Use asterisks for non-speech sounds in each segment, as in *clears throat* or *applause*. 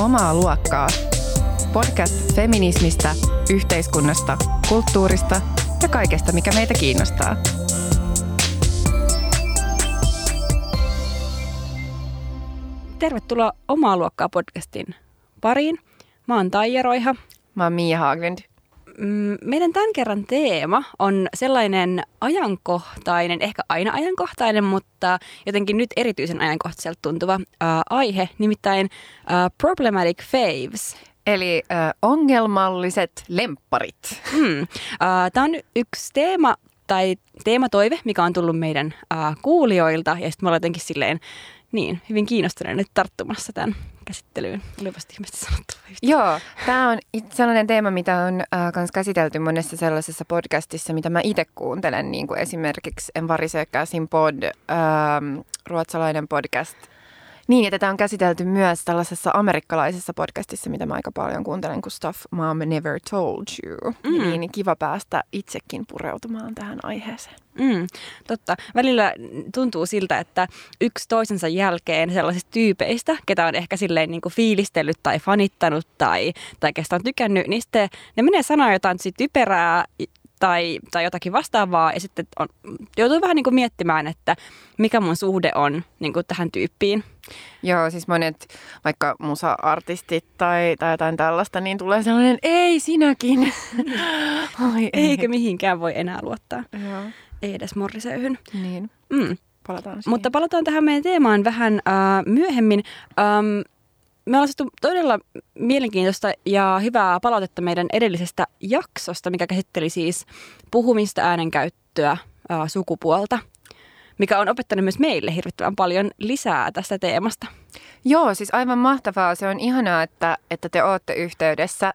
Omaa luokkaa. Podcast feminismistä, yhteiskunnasta, kulttuurista ja kaikesta, mikä meitä kiinnostaa. Tervetuloa Omaa luokkaa podcastin pariin. Mä oon Taija Roiha. Mä oon Mia Haglund. Mm, Meidän tämän kerran teema on sellainen ajankohtainen, ehkä aina ajankohtainen, mutta jotenkin nyt erityisen ajankohtaiselta tuntuva ää, aihe, nimittäin ää, problematic faves. Eli äh, ongelmalliset lempparit. Mm. Tämä on yksi teema tai teematoive, mikä on tullut meidän ää, kuulijoilta ja sitten me ollaan jotenkin silleen niin, hyvin kiinnostuneena nyt tarttumassa tämän käsittelyyn. Olipas ihmeesti sanottu. Joo, tämä on sellainen teema, mitä on äh, kans käsitelty monessa sellaisessa podcastissa, mitä mä itse kuuntelen, niin kuin esimerkiksi En varisökkäsin pod, ähm, ruotsalainen podcast. Niin, että tämä on käsitelty myös tällaisessa amerikkalaisessa podcastissa, mitä mä aika paljon kuuntelen, kun Stuff Mom Never Told You. Mm. Niin, niin kiva päästä itsekin pureutumaan tähän aiheeseen. Mm, totta. Välillä tuntuu siltä, että yksi toisensa jälkeen sellaisista tyypeistä, ketä on ehkä silleen niin kuin fiilistellyt tai fanittanut tai, tai kestä on tykännyt, niin sitten ne menee sanoa jotain tosi typerää tai, tai jotakin vastaavaa ja sitten on, joutuu vähän niin kuin miettimään, että mikä mun suhde on niin kuin tähän tyyppiin. Joo, siis monet vaikka musa-artistit tai, tai jotain tällaista, niin tulee sellainen, ei sinäkin. *laughs* Ai, Eikö mihinkään voi enää luottaa. Joo, Ei edes morrisöyhyn. niin. Mm. Palataan siihen. Mutta palataan tähän meidän teemaan vähän äh, myöhemmin. Ähm, me ollaan saatu todella mielenkiintoista ja hyvää palautetta meidän edellisestä jaksosta, mikä käsitteli siis puhumista, äänenkäyttöä, sukupuolta, mikä on opettanut myös meille hirvittävän paljon lisää tästä teemasta. Joo, siis aivan mahtavaa. Se on ihanaa, että, että te olette yhteydessä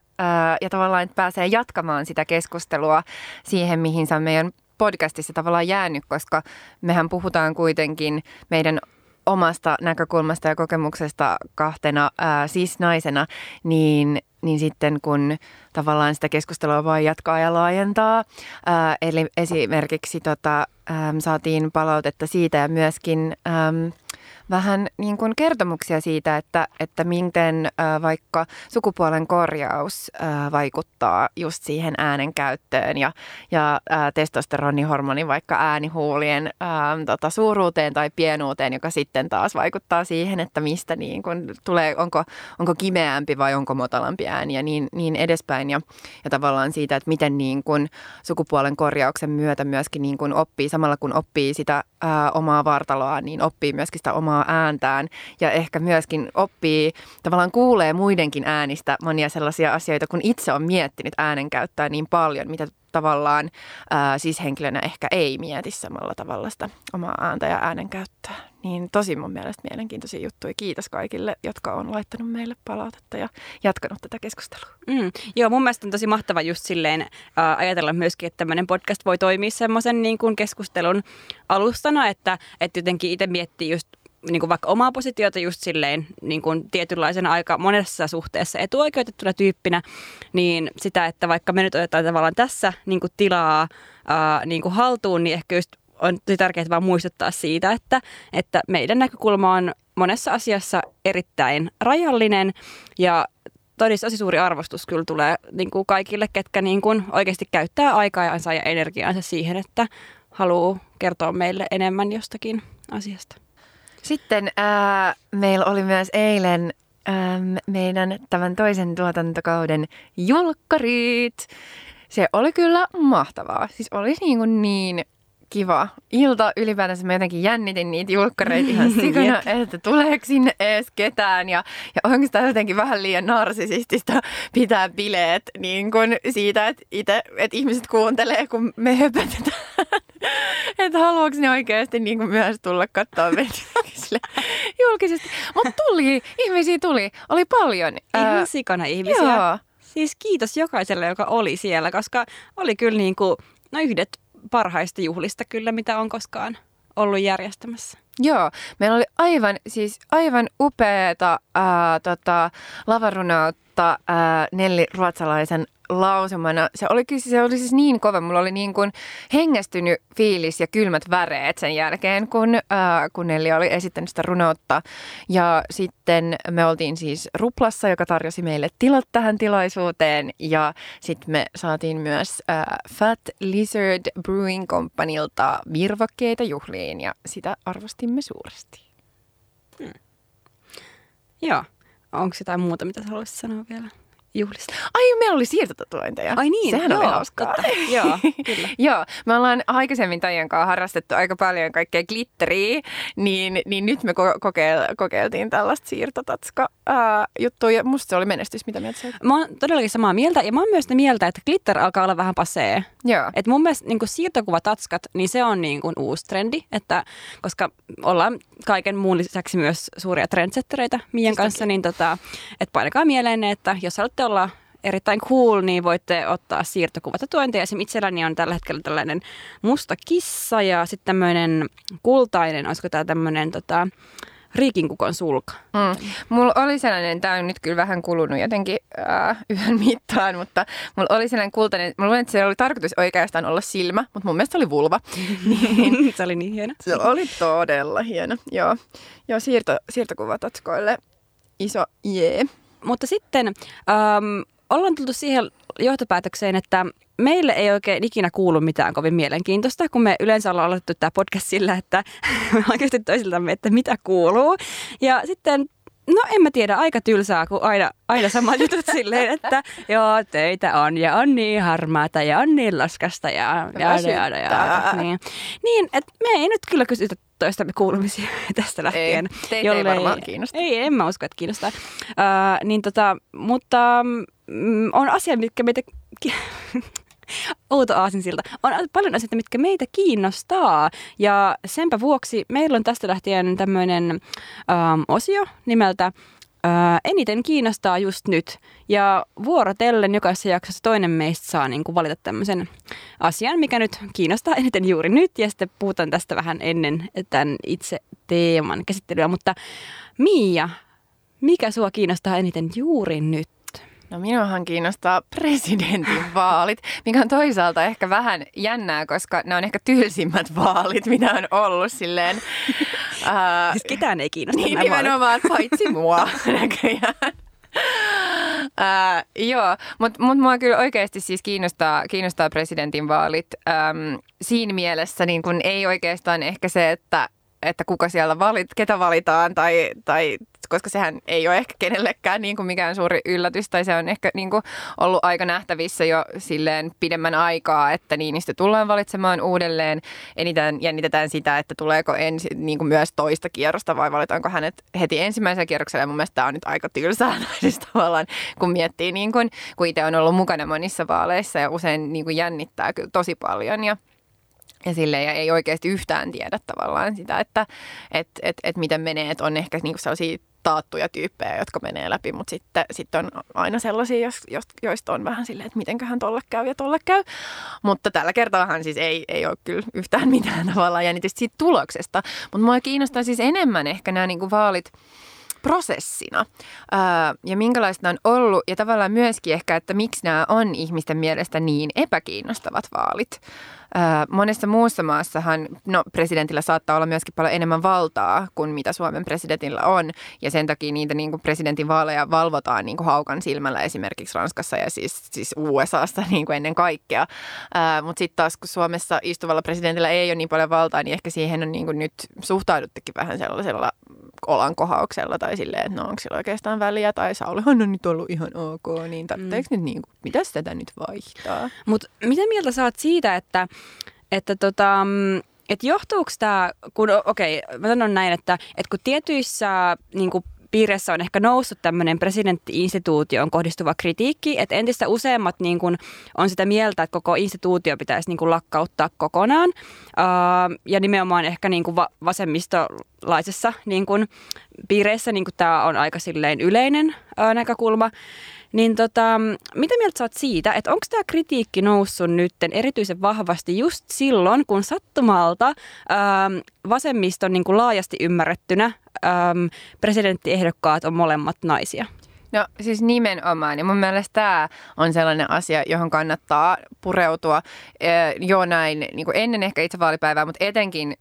ja tavallaan pääsee jatkamaan sitä keskustelua siihen, mihin se on meidän podcastissa tavallaan jäänyt, koska mehän puhutaan kuitenkin meidän omasta näkökulmasta ja kokemuksesta kahtena ää, siis naisena, niin, niin sitten kun tavallaan sitä keskustelua voi jatkaa ja laajentaa. Ää, eli esimerkiksi tota, äm, saatiin palautetta siitä ja myöskin äm, vähän niin kuin kertomuksia siitä, että, että miten vaikka sukupuolen korjaus vaikuttaa just siihen äänen käyttöön ja, ja ää, testosteronihormoni vaikka äänihuulien ää, tota, suuruuteen tai pienuuteen, joka sitten taas vaikuttaa siihen, että mistä niin kuin tulee, onko, onko kimeämpi vai onko matalampi ääni ja niin, niin edespäin. Ja, ja tavallaan siitä, että miten niin kuin sukupuolen korjauksen myötä myöskin niin kuin oppii, samalla kun oppii sitä ää, omaa vartaloa, niin oppii myöskin sitä omaa ääntään ja ehkä myöskin oppii, tavallaan kuulee muidenkin äänistä monia sellaisia asioita, kun itse on miettinyt äänenkäyttöä niin paljon, mitä tavallaan ää, siis henkilönä ehkä ei mieti samalla tavalla sitä omaa ääntä ja äänenkäyttöä. Niin tosi mun mielestä mielenkiintoisia juttuja. Kiitos kaikille, jotka on laittanut meille palautetta ja jatkanut tätä keskustelua. Mm. Joo, mun mielestä on tosi mahtava just silleen äh, ajatella myöskin, että tämmöinen podcast voi toimia semmoisen niin kuin keskustelun alustana, että, että jotenkin itse miettii just niin kuin vaikka omaa positiota just silleen niin kuin tietynlaisena aika monessa suhteessa etuoikeutettuna tyyppinä, niin sitä, että vaikka me nyt otetaan tavallaan tässä niin kuin tilaa ää, niin kuin haltuun, niin ehkä just on tosi tärkeää vaan muistuttaa siitä, että, että meidän näkökulma on monessa asiassa erittäin rajallinen ja todella tosi suuri arvostus kyllä tulee niin kuin kaikille, ketkä niin kuin oikeasti käyttää aikaansa ja energiaansa siihen, että haluaa kertoa meille enemmän jostakin asiasta. Sitten ää, meillä oli myös eilen äm, meidän tämän toisen tuotantokauden julkkarit. Se oli kyllä mahtavaa. Siis oli niin, kuin niin kiva ilta. Ylipäätänsä mä jotenkin jännitin niitä julkkareita ihan *laughs* sikana, että tuleeko sinne edes ketään. Ja, ja onko sitä jotenkin vähän liian narsisistista pitää bileet niin kuin siitä, että, ite, että ihmiset kuuntelee, kun me höpötetään. *laughs* että haluaako ne oikeasti niin kuin myös tulla katsoa meitä sille julkisesti. Mutta tuli, ihmisiä tuli. Oli paljon. Ihan Ää, sikana ihmisiä. Joo. Siis kiitos jokaiselle, joka oli siellä, koska oli kyllä niin kuin, no yhdet parhaista juhlista kyllä, mitä on koskaan ollut järjestämässä. Joo, meillä oli aivan, siis aivan upeata ää, tota, lavarunoutta ää, Nelli Ruotsalaisen lausumana. Se oli, se oli siis niin kova. Mulla oli niin kuin hengästynyt fiilis ja kylmät väreet sen jälkeen, kun, äh, kun Nelli oli esittänyt sitä runoutta. Ja sitten me oltiin siis Ruplassa, joka tarjosi meille tilat tähän tilaisuuteen. Ja sitten me saatiin myös äh, Fat Lizard Brewing Companylta virvokkeita juhliin ja sitä arvostimme suuresti. Hmm. Joo. Onko jotain muuta, mitä haluaisit sanoa vielä? Juhlista. Ai, meillä oli siirtotatuointeja. Ai niin, Sehän joo, oli hauskaa. Totta. joo, *laughs* kyllä. joo, me ollaan aikaisemmin Tajan kanssa harrastettu aika paljon kaikkea glitteriä, niin, niin nyt me kokeil, kokeiltiin tällaista siirtotatska juttua ja musta se oli menestys. Mitä mieltä sä Mä oon todellakin samaa mieltä ja mä oon myös mieltä, että glitter alkaa olla vähän pasee. Joo. Et mun mielestä niin siirtokuvatatskat, niin se on niin kuin uusi trendi, että koska ollaan kaiken muun lisäksi myös suuria trendsettereitä Mian siis kanssa, niin tota, et painakaa mieleen, että jos haluatte olla erittäin cool, niin voitte ottaa siirtokuvatuointeja. Esimerkiksi itselläni on tällä hetkellä tällainen musta kissa ja sitten tämmöinen kultainen, olisiko tämä tämmöinen tota, riikinkukon sulka. Mm. Mulla oli sellainen, tämä on nyt kyllä vähän kulunut jotenkin äh, yhden mittaan, mutta mulla oli sellainen kultainen, mulla luulen, että se oli tarkoitus oikeastaan olla silmä, mutta mun mielestä oli vulva. *laughs* niin, se oli niin hieno. Se oli todella hieno, joo. Joo, siirto, siirtokuvatatkoille iso jee. Mutta sitten ähm, ollaan tultu siihen johtopäätökseen, että meille ei oikein ikinä kuulu mitään kovin mielenkiintoista, kun me yleensä ollaan aloitettu tämä podcast sillä, että *laughs* me ollaan kysytty toisiltamme, että mitä kuuluu. Ja sitten No en mä tiedä, aika tylsää, kun aina, aina samat jutut *laughs* silleen, että joo, töitä on ja on niin harmaata ja on niin laskasta ja ja, ja, ja, niin. niin, että me ei nyt kyllä kysytä toistamme kuulumisia *laughs* tästä lähtien. Ei, teitä jollei, ei varmaan kiinnosta. Ei, en mä usko, että kiinnostaa. Uh, niin tota, mutta mm, on asia, mitkä meitä outo aasinsilta. On paljon asioita, mitkä meitä kiinnostaa. Ja senpä vuoksi meillä on tästä lähtien tämmöinen ähm, osio nimeltä äh, Eniten kiinnostaa just nyt. Ja vuorotellen jokaisessa jaksossa toinen meistä saa niin kuin valita tämmöisen asian, mikä nyt kiinnostaa eniten juuri nyt. Ja sitten puhutaan tästä vähän ennen tämän itse teeman käsittelyä. Mutta Miia, mikä sua kiinnostaa eniten juuri nyt? No minuahan kiinnostaa presidentin vaalit, mikä on toisaalta ehkä vähän jännää, koska ne on ehkä tylsimmät vaalit, mitä on ollut silleen. *laughs* Uh, siis ketään ei kiinnosta Niin nimenomaan, paitsi mua *laughs* näköjään. Uh, joo, mutta mut mua kyllä oikeasti siis kiinnostaa, kiinnostaa presidentin vaalit um, siinä mielessä, niin kun ei oikeastaan ehkä se, että että kuka siellä valit, ketä valitaan tai, tai koska sehän ei ole ehkä kenellekään niin kuin mikään suuri yllätys, tai se on ehkä niin kuin ollut aika nähtävissä jo silleen pidemmän aikaa, että Niinistö tullaan valitsemaan uudelleen. Eniten jännitetään sitä, että tuleeko ensi, niin kuin myös toista kierrosta vai valitaanko hänet heti ensimmäisellä kierroksella. Ja mun mielestä tämä on nyt aika tylsää *laughs* siis tavallaan, kun miettii, niin kuin, kun itse on ollut mukana monissa vaaleissa ja usein niin kuin jännittää kyllä tosi paljon. Ja ja sille ja ei oikeasti yhtään tiedä tavallaan sitä, että et, et, et miten menee. Että on ehkä niinku sellaisia taattuja tyyppejä, jotka menee läpi, mutta sitten, sitten on aina sellaisia, joista on vähän silleen, että mitenköhän tolle käy ja tolle käy. Mutta tällä kertaahan siis ei, ei ole kyllä yhtään mitään *laughs* tavallaan jännitystä siitä tuloksesta. Mutta mua kiinnostaa siis enemmän ehkä nämä niin kuin vaalit prosessina ää, ja minkälaista on ollut ja tavallaan myöskin ehkä, että miksi nämä on ihmisten mielestä niin epäkiinnostavat vaalit monessa muussa maassahan no, presidentillä saattaa olla myöskin paljon enemmän valtaa kuin mitä Suomen presidentillä on. Ja sen takia niitä niin kuin presidentin vaaleja valvotaan niin kuin haukan silmällä esimerkiksi Ranskassa ja siis, siis USAssa *laughs* niin kuin ennen kaikkea. Mutta sitten taas kun Suomessa istuvalla presidentillä ei ole niin paljon valtaa, niin ehkä siihen on niin kuin nyt suhtauduttukin vähän sellaisella olankohauksella tai silleen, että no onko sillä oikeastaan väliä tai Saulihan on nyt ollut ihan ok, niin tarvitseeko mm. nyt niin kuin, mitäs tätä nyt vaihtaa? Mutta mitä mieltä oot siitä, että että tota, mm, et johtuuko tämä, kun okei, okay, mä sanon näin, että, että kun tietyissä niin kuin piirissä on ehkä noussut tämmöinen presidentti-instituutioon kohdistuva kritiikki, että entistä useammat niin kuin, on sitä mieltä, että koko instituutio pitäisi niin kuin, lakkauttaa kokonaan. Uh, ja nimenomaan ehkä niin kuin, va- vasemmistolaisessa niin kuin, piireissä niin tämä on aika silleen yleinen uh, näkökulma. Niin tota, mitä mieltä sä oot siitä, että onko tämä kritiikki noussut nyt erityisen vahvasti just silloin, kun sattumalta ähm, vasemmiston niin kuin laajasti ymmärrettynä ähm, presidenttiehdokkaat on molemmat naisia? No siis nimenomaan. Ja mun mielestä tämä on sellainen asia, johon kannattaa pureutua jo näin niin kuin ennen ehkä itse vaalipäivää, mutta etenkin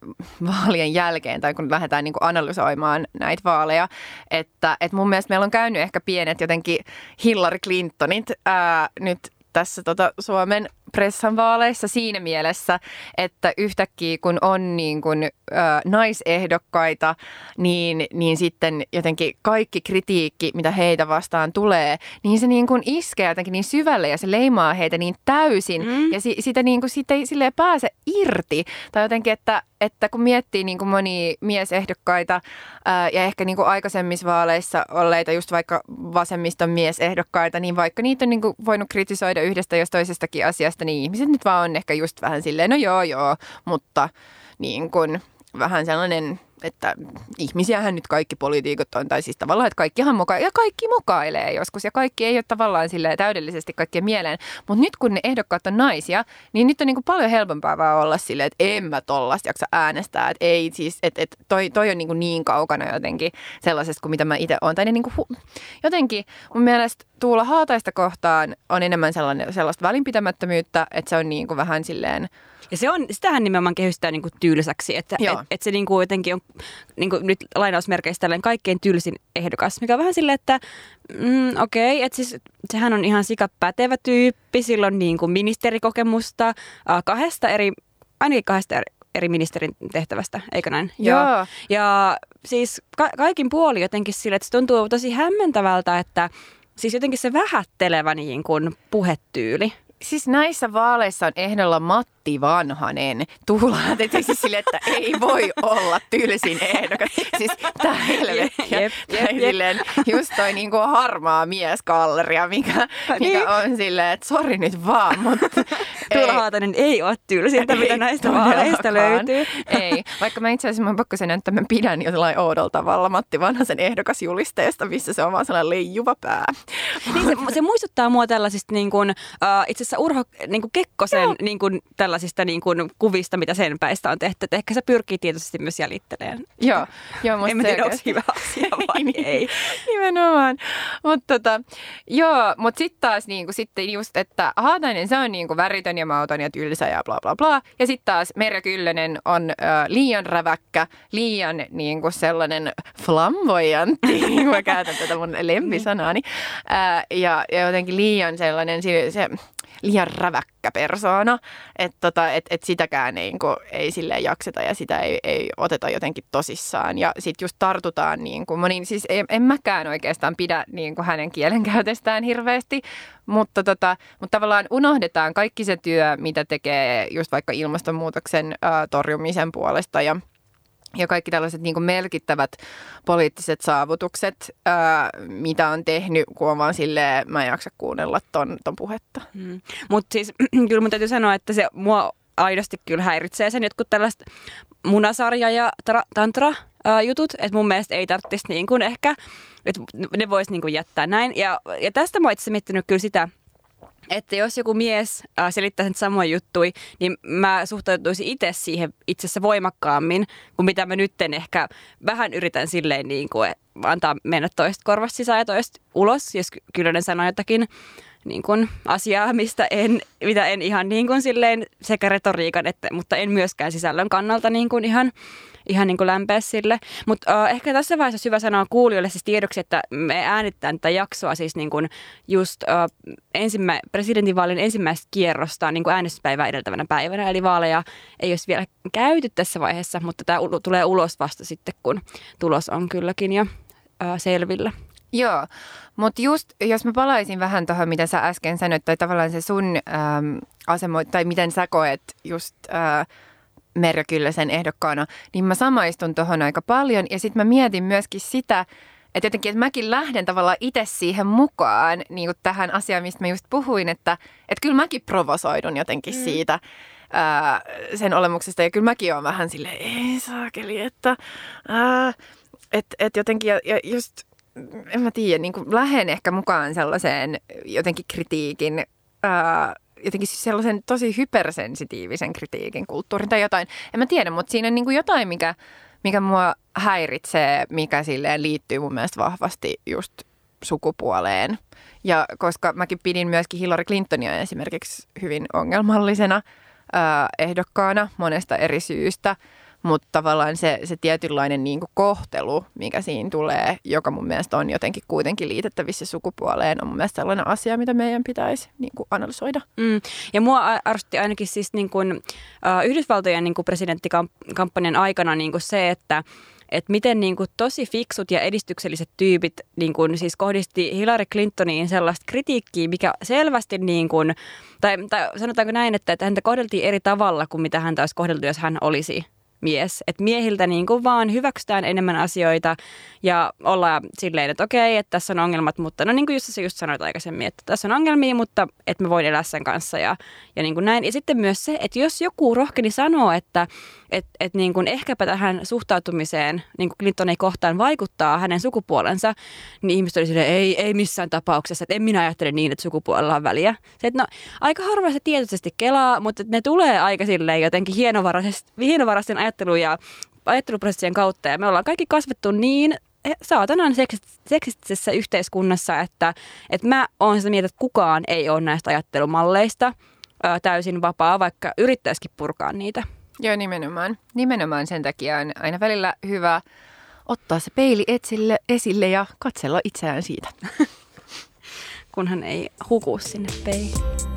vaalien jälkeen tai kun lähdetään niin kuin analysoimaan näitä vaaleja. Että, että mun mielestä meillä on käynyt ehkä pienet jotenkin Hillary Clintonit ää, nyt tässä tota Suomen pressan vaaleissa siinä mielessä, että yhtäkkiä kun on niin kuin, ö, naisehdokkaita, niin, niin sitten jotenkin kaikki kritiikki, mitä heitä vastaan tulee, niin se niin kuin iskee jotenkin niin syvälle ja se leimaa heitä niin täysin mm. ja si, sitä niin kuin, siitä ei silleen pääse irti. Tai jotenkin, että, että kun miettii niin kuin moni miesehdokkaita ää, ja ehkä niin kuin aikaisemmissa vaaleissa olleita just vaikka vasemmiston miesehdokkaita, niin vaikka niitä on niin kuin voinut kritisoida yhdestä jos toisestakin asiasta, niin ihmiset nyt vaan on ehkä just vähän silleen, no joo joo, mutta niin kuin vähän sellainen että ihmisiähän nyt kaikki poliitikot on, tai siis tavallaan, että kaikkihan muka, ja kaikki mukailee joskus, ja kaikki ei ole tavallaan täydellisesti kaikkien mieleen. Mutta nyt kun ne ehdokkaat on naisia, niin nyt on niin kuin paljon helpompaa vaan olla silleen, että en mä tollasta jaksa äänestää, että ei siis, että, että toi, toi on niin, kuin niin kaukana jotenkin sellaisesta kuin mitä mä itse olen. Tai niin kuin, jotenkin mun mielestä Tuula Haataista kohtaan on enemmän sellainen, sellaista välinpitämättömyyttä, että se on niin kuin vähän silleen, ja se on, sitähän nimenomaan kehystää niin kuin tylsäksi, että et, et se niin kuin jotenkin on niin kuin nyt lainausmerkeistä tällainen kaikkein tylsin ehdokas, mikä on vähän silleen, että mm, okei, okay, että siis sehän on ihan sikapätevä tyyppi, sillä on niin kuin ministerikokemusta äh, kahdesta eri, ainakin kahdesta eri, eri ministerin tehtävästä, eikö näin? Joo. Ja, ja siis ka- kaikin puoli jotenkin sille, että se tuntuu tosi hämmentävältä, että siis jotenkin se vähättelevä niin kuin puhetyyli. Siis näissä vaaleissa on ehdolla Matti Vanhanen. Tuula siis sille, että ei voi olla tylsin ehdokas. Siis tää helvetti. Jep, jep, jep. just toi niinku harmaa mieskalleria, mikä, mikä niin. on silleen, että sori nyt vaan, mutta... *laughs* Tuula Haatanen ei ole tylsintä, mitä näistä vaaleista löytyy. Ei, vaikka mä itse asiassa mä pakko sen, että mä pidän jollain oudolla tavalla Matti Vanhasen ehdokasjulisteesta, missä se on vaan sellainen leijuva pää. Niin se, se muistuttaa mua tällaisista niin kuin, uh, itse asiassa Urho niin kuin Kekkosen niin kuin, tällaisista niin kuin, kuvista, mitä sen päistä on tehty. Että ehkä se pyrkii tietoisesti myös jäljittelemään. Joo, joo musta En tiedä, onko hyvä asia *laughs* vai niin, ei. Nimenomaan. Mutta tota, joo, mutta sitten taas niin kuin, sitten just, että Haatainen se on niin kuin väritön ja mauton ja tylsä ja bla bla bla. Ja sitten taas Merja Kyllönen on ö, liian räväkkä, liian niin kuin sellainen flamboyantti, *laughs* mä käytän tätä mun lempisanaani. Ja, ja jotenkin liian sellainen, se, se liian räväkkä persoona, että tota, et, et sitäkään niin ei sille jakseta ja sitä ei, ei oteta jotenkin tosissaan. Ja sitten just tartutaan, niin kuin, moni, siis en, en mäkään oikeastaan pidä niin kuin hänen kielenkäytöstään hirveästi, mutta, tota, mutta tavallaan unohdetaan kaikki se työ, mitä tekee just vaikka ilmastonmuutoksen ää, torjumisen puolesta ja – ja kaikki tällaiset niin kuin merkittävät poliittiset saavutukset, ää, mitä on tehnyt, kun on vaan silleen, mä en jaksa kuunnella ton, ton puhetta. Mm. Mutta siis *clears throat* kyllä mun täytyy sanoa, että se mua aidosti kyllä häiritsee sen jotkut tällaiset munasarja- ja tra- tantra-jutut, että mun mielestä ei tarvitsisi niin kuin ehkä, että ne voisi niin jättää näin. Ja, ja tästä mä itse miettinyt kyllä sitä, että jos joku mies äh, selittää sen samoin juttui, niin mä suhtautuisin itse siihen itse asiassa voimakkaammin, kuin mitä mä nytten ehkä vähän yritän silleen niin kuin antaa mennä toista korvasta sisään ja toista ulos, jos Kyllönen sanoo jotakin niin kuin asiaa, mistä en, mitä en ihan niin kuin silleen sekä retoriikan, että, mutta en myöskään sisällön kannalta niin kuin ihan ihan niin kuin lämpeä sille. Mutta uh, ehkä tässä vaiheessa hyvä sanoa kuulijoille siis tiedoksi, että me äänitetään tätä jaksoa siis niin kuin just uh, ensimmä, presidentinvaalin ensimmäistä kierrosta niin kuin äänestyspäivää edeltävänä päivänä. Eli vaaleja ei olisi vielä käyty tässä vaiheessa, mutta tämä tulee ulos vasta sitten, kun tulos on kylläkin jo uh, selvillä. Joo, mutta just jos mä palaisin vähän tuohon, mitä sä äsken sanoit, tai tavallaan se sun ähm, asemo, tai miten sä koet just äh, Merja Kyllösen ehdokkaana, niin mä samaistun tuohon aika paljon. Ja sitten mä mietin myöskin sitä, että jotenkin, että mäkin lähden tavallaan itse siihen mukaan niin kuin tähän asiaan, mistä mä just puhuin, että, että kyllä mäkin provosoidun jotenkin mm. siitä ää, sen olemuksesta. Ja kyllä mäkin olen vähän silleen, ei saakeli, että ää, et, et jotenkin, ja, ja just, en mä tiedä, niin kuin lähden ehkä mukaan sellaiseen jotenkin kritiikin ää, jotenkin sellaisen tosi hypersensitiivisen kritiikin kulttuurin tai jotain. En mä tiedä, mutta siinä on niin kuin jotain, mikä, mikä mua häiritsee, mikä silleen liittyy mun mielestä vahvasti just sukupuoleen. Ja koska mäkin pidin myöskin Hillary Clintonia esimerkiksi hyvin ongelmallisena ää, ehdokkaana monesta eri syystä, mutta tavallaan se, se tietynlainen niin kuin kohtelu, mikä siinä tulee, joka mun mielestä on jotenkin kuitenkin liitettävissä sukupuoleen, on mun mielestä sellainen asia, mitä meidän pitäisi niin kuin analysoida. Mm. Ja mua arvosti ainakin siis niin kuin, uh, Yhdysvaltojen niin kuin presidenttikampanjan aikana niin kuin se, että että miten niin kuin tosi fiksut ja edistykselliset tyypit niin kuin siis kohdisti Hillary Clintoniin sellaista kritiikkiä, mikä selvästi niin kuin, tai, tai sanotaanko näin, että, että häntä kohdeltiin eri tavalla kuin mitä häntä olisi kohdeltu, jos hän olisi mies. Että miehiltä niin kuin vaan hyväksytään enemmän asioita ja ollaan silleen, että okei, että tässä on ongelmat, mutta no niin kuin just sä just sanoit aikaisemmin, että tässä on ongelmia, mutta että mä voin elää sen kanssa ja, ja niin kuin näin. Ja sitten myös se, että jos joku rohkeni sanoo, että et, et niin kuin ehkäpä tähän suhtautumiseen niin kuin Clinton ei kohtaan vaikuttaa hänen sukupuolensa, niin ihmiset oli silleen, ei, ei missään tapauksessa, että en minä ajattele niin, että sukupuolella on väliä. Se, että no, aika harva se tietoisesti kelaa, mutta ne tulee aika silleen jotenkin hienovaraisen ajattelun ja ajatteluprosessien kautta ja me ollaan kaikki kasvettu niin saatanan seksistisessä yhteiskunnassa, että, että mä oon sitä mieltä, että kukaan ei ole näistä ajattelumalleista täysin vapaa, vaikka yrittäisikin purkaa niitä. Joo, nimenomaan. Nimenomaan sen takia on aina välillä hyvä ottaa se peili etsille, esille ja katsella itseään siitä. *laughs* Kunhan ei huku sinne peiliin.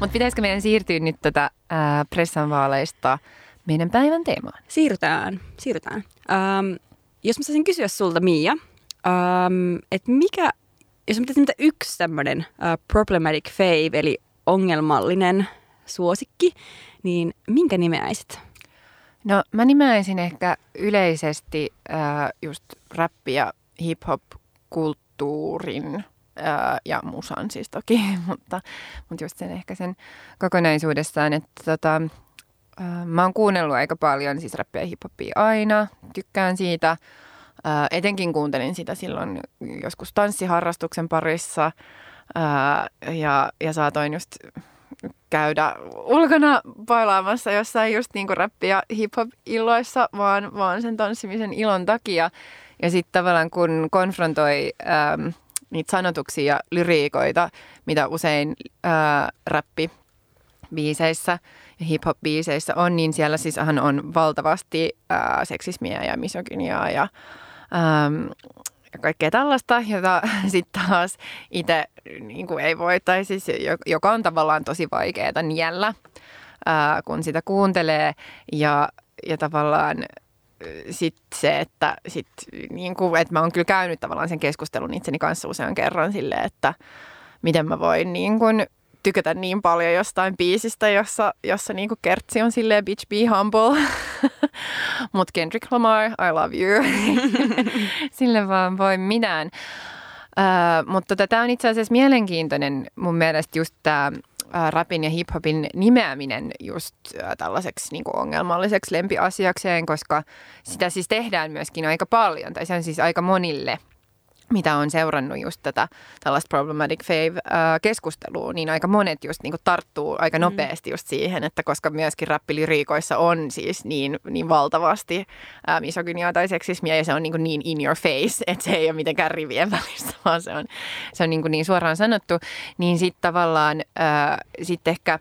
Mutta pitäisikö meidän siirtyä nyt tätä ää, pressan vaaleista meidän päivän teemaan? Siirrytään, siirrytään. Ähm, jos mä saisin kysyä sulta, Mia, ähm, että mikä, jos mä pitäisin mitä yksi tämmöinen äh, problematic fave, eli ongelmallinen suosikki, niin minkä nimeäisit? No mä nimeäisin ehkä yleisesti äh, just räppi- ja hip-hop-kulttuurin ja musan siis toki, *laughs* mutta, mutta just sen ehkä sen kokonaisuudessaan, että tota, mä oon kuunnellut aika paljon siis rappia ja aina, tykkään siitä. etenkin kuuntelin sitä silloin joskus tanssiharrastuksen parissa ja, ja saatoin just käydä ulkona pailaamassa jossain just niinku räppi- ja hip-hop-illoissa, vaan, vaan sen tanssimisen ilon takia. Ja sitten tavallaan kun konfrontoi ähm, niitä sanotuksia ja lyriikoita, mitä usein ää, rappi biiseissä ja hip-hop-biiseissä on, niin siellä siis on valtavasti ää, seksismiä ja misogyniaa ja, ää, ja kaikkea tällaista, jota *laughs* sitten taas itse niin ei voi, tai siis joka on tavallaan tosi vaikeaa niellä, ää, kun sitä kuuntelee. Ja, ja tavallaan sitten se, että, sit, niin kuin, että mä oon kyllä käynyt tavallaan sen keskustelun itseni kanssa usean kerran silleen, että miten mä voin niin kuin, tykätä niin paljon jostain biisistä, jossa, jossa niin kuin kertsi on silleen bitch be humble. *laughs* Mutta Kendrick Lamar, I love you. *laughs* Sille vaan voi mitään. Uh, mutta tota, tämä on itse asiassa mielenkiintoinen mun mielestä just tämä rapin ja hiphopin nimeäminen just ää, tällaiseksi niin ongelmalliseksi lempiasiakseen, koska sitä siis tehdään myöskin aika paljon, tai se on siis aika monille mitä on seurannut just tätä tällaista problematic fave-keskustelua, niin aika monet just niin tarttuu aika mm. nopeasti just siihen, että koska myöskin räppiliriikoissa on siis niin, niin valtavasti ää, misogyniaa tai seksismiä ja se on niin, niin in your face, että se ei ole mitenkään rivien välissä, *laughs* vaan se on, se on niin, niin suoraan sanottu, niin sitten tavallaan sitten ehkä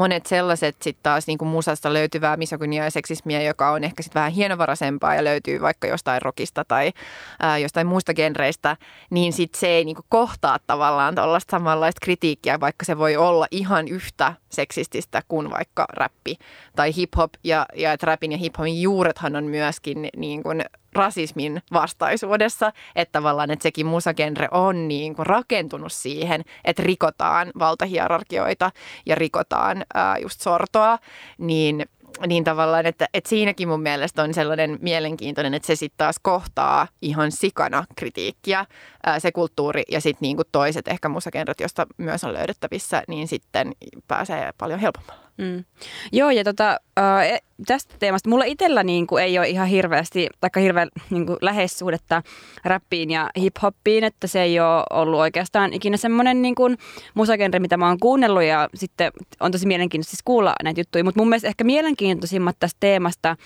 monet sellaiset sitten taas niin kuin musasta löytyvää misogyniaa ja seksismiä, joka on ehkä sitten vähän hienovaraisempaa ja löytyy vaikka jostain rockista tai ää, jostain muista genreistä, niin sitten se ei niin kuin kohtaa tavallaan tuollaista samanlaista kritiikkiä, vaikka se voi olla ihan yhtä seksististä kuin vaikka räppi tai hip-hop. Ja, ja että räpin ja hip-hopin juurethan on myöskin niin kuin rasismin vastaisuudessa, että tavallaan että sekin musagenre on niin kuin rakentunut siihen, että rikotaan valtahierarkioita ja rikotaan ää, just sortoa, niin niin tavallaan, että, että siinäkin mun mielestä on sellainen mielenkiintoinen, että se sitten taas kohtaa ihan sikana kritiikkiä, ää, se kulttuuri ja sitten niin toiset ehkä musagenret, josta myös on löydettävissä, niin sitten pääsee paljon helpommalla. Mm. Joo, ja tota, äh, tästä teemasta mulla itsellä niin kuin, ei ole ihan hirveästi, taikka hirveän niin läheissuhdetta rappiin ja hip-hoppiin, että se ei ole ollut oikeastaan ikinä semmoinen niin kuin, musagenre, mitä mä oon kuunnellut ja sitten on tosi mielenkiintoista siis kuulla näitä juttuja, mutta mun mielestä ehkä mielenkiintoisimmat tästä teemasta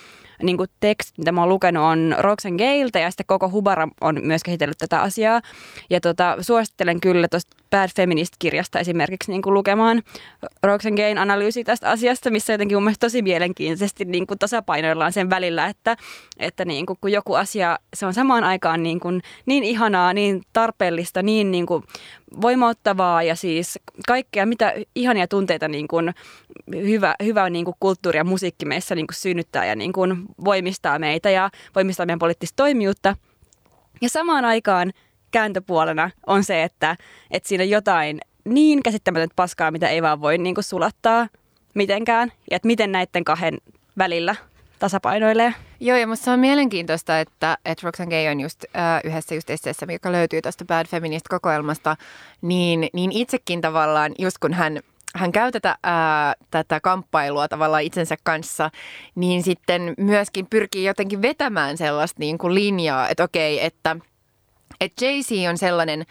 niin kuin tekstit, mitä mä oon lukenut, on Roxanne Galeilta ja sitten koko Hubara on myös kehitellyt tätä asiaa. Ja tota, suosittelen kyllä tuosta Bad Feminist-kirjasta esimerkiksi niin kuin lukemaan Roxanne Galein analyysi tästä asiasta, missä jotenkin mun mielestä tosi mielenkiintoisesti niin kuin tasapainoillaan sen välillä, että, että niin kuin, kun joku asia, se on samaan aikaan niin, kuin, niin ihanaa, niin tarpeellista, niin, niin kuin voimauttavaa ja siis kaikkea, mitä ihania tunteita niin kuin hyvä, hyvä niin kuin kulttuuri ja musiikki meissä niin kuin synnyttää ja niin kuin voimistaa meitä ja voimistaa meidän poliittista toimijuutta. Ja samaan aikaan kääntöpuolena on se, että, että siinä jotain niin käsittämätöntä paskaa, mitä ei vaan voi niin kuin sulattaa mitenkään. Ja että miten näiden kahden välillä tasapainoilee. Joo, ja musta se on mielenkiintoista, että, että Roxanne Gay on just äh, yhdessä just esseessä, joka löytyy tästä Bad Feminist-kokoelmasta, niin, niin itsekin tavallaan, just kun hän hän käy tätä, ää, tätä kamppailua tavallaan itsensä kanssa, niin sitten myöskin pyrkii jotenkin vetämään sellaista niin kuin linjaa, että okei, että, että Jay-Z on sellainen,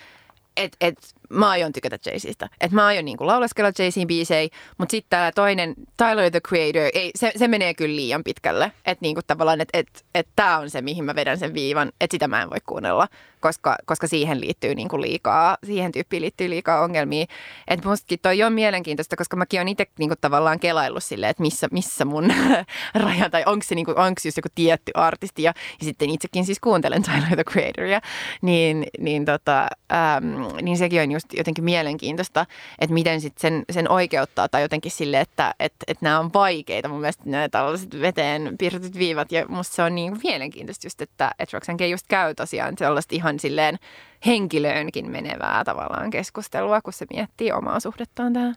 että, että mä aion tykätä Jay-Zistä. Että mä aion niinku laulaskella Jay-Zin biisei, mutta sitten tämä toinen Tyler the Creator, ei, se, se menee kyllä liian pitkälle. Että niinku tavallaan, että et, et tämä on se, mihin mä vedän sen viivan, että sitä mä en voi kuunnella, koska, koska siihen liittyy niinku liikaa, siihen tyyppiin liittyy liikaa ongelmia. Että mustakin toi on mielenkiintoista, koska mäkin olen itse niinku tavallaan kelaillut silleen, että missä, missä mun *laughs* raja, tai onko se, niinku, onko just joku tietty artisti, ja, ja sitten itsekin siis kuuntelen *laughs* Tyler the Creatoria, niin, niin, tota, äm, niin sekin on just jotenkin mielenkiintoista, että miten sit sen, sen oikeuttaa tai jotenkin sille, että et, et nämä on vaikeita. Mun mielestä nämä tällaiset veteen piirretyt viivat ja musta se on niin mielenkiintoista just, että et Roxanne just käy tosiaan sellaista ihan silleen henkilöönkin menevää tavallaan keskustelua, kun se miettii omaa suhdettaan tähän.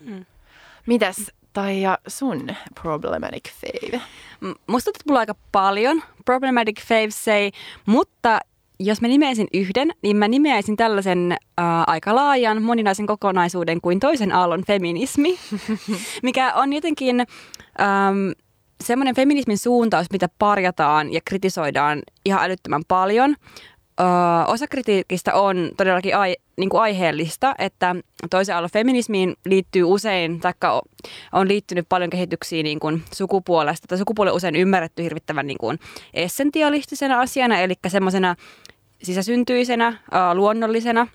Mm. Mitäs ja sun problematic fave? Musta tuntuu, mulla aika paljon problematic faves, mutta jos mä nimeäisin yhden, niin mä nimeäisin tällaisen äh, aika laajan moninaisen kokonaisuuden kuin toisen aallon feminismi, *laughs* mikä on jotenkin ähm, semmoinen feminismin suuntaus, mitä parjataan ja kritisoidaan ihan älyttömän paljon. Ö, osa kritiikistä on todellakin ai, niin kuin aiheellista, että toisen aallon feminismiin liittyy usein, tai on liittynyt paljon kehityksiä niin kuin sukupuolesta, tai sukupuoli usein ymmärretty hirvittävän niin kuin essentialistisena asiana, eli semmoisena sisäsyntyisenä, luonnollisena.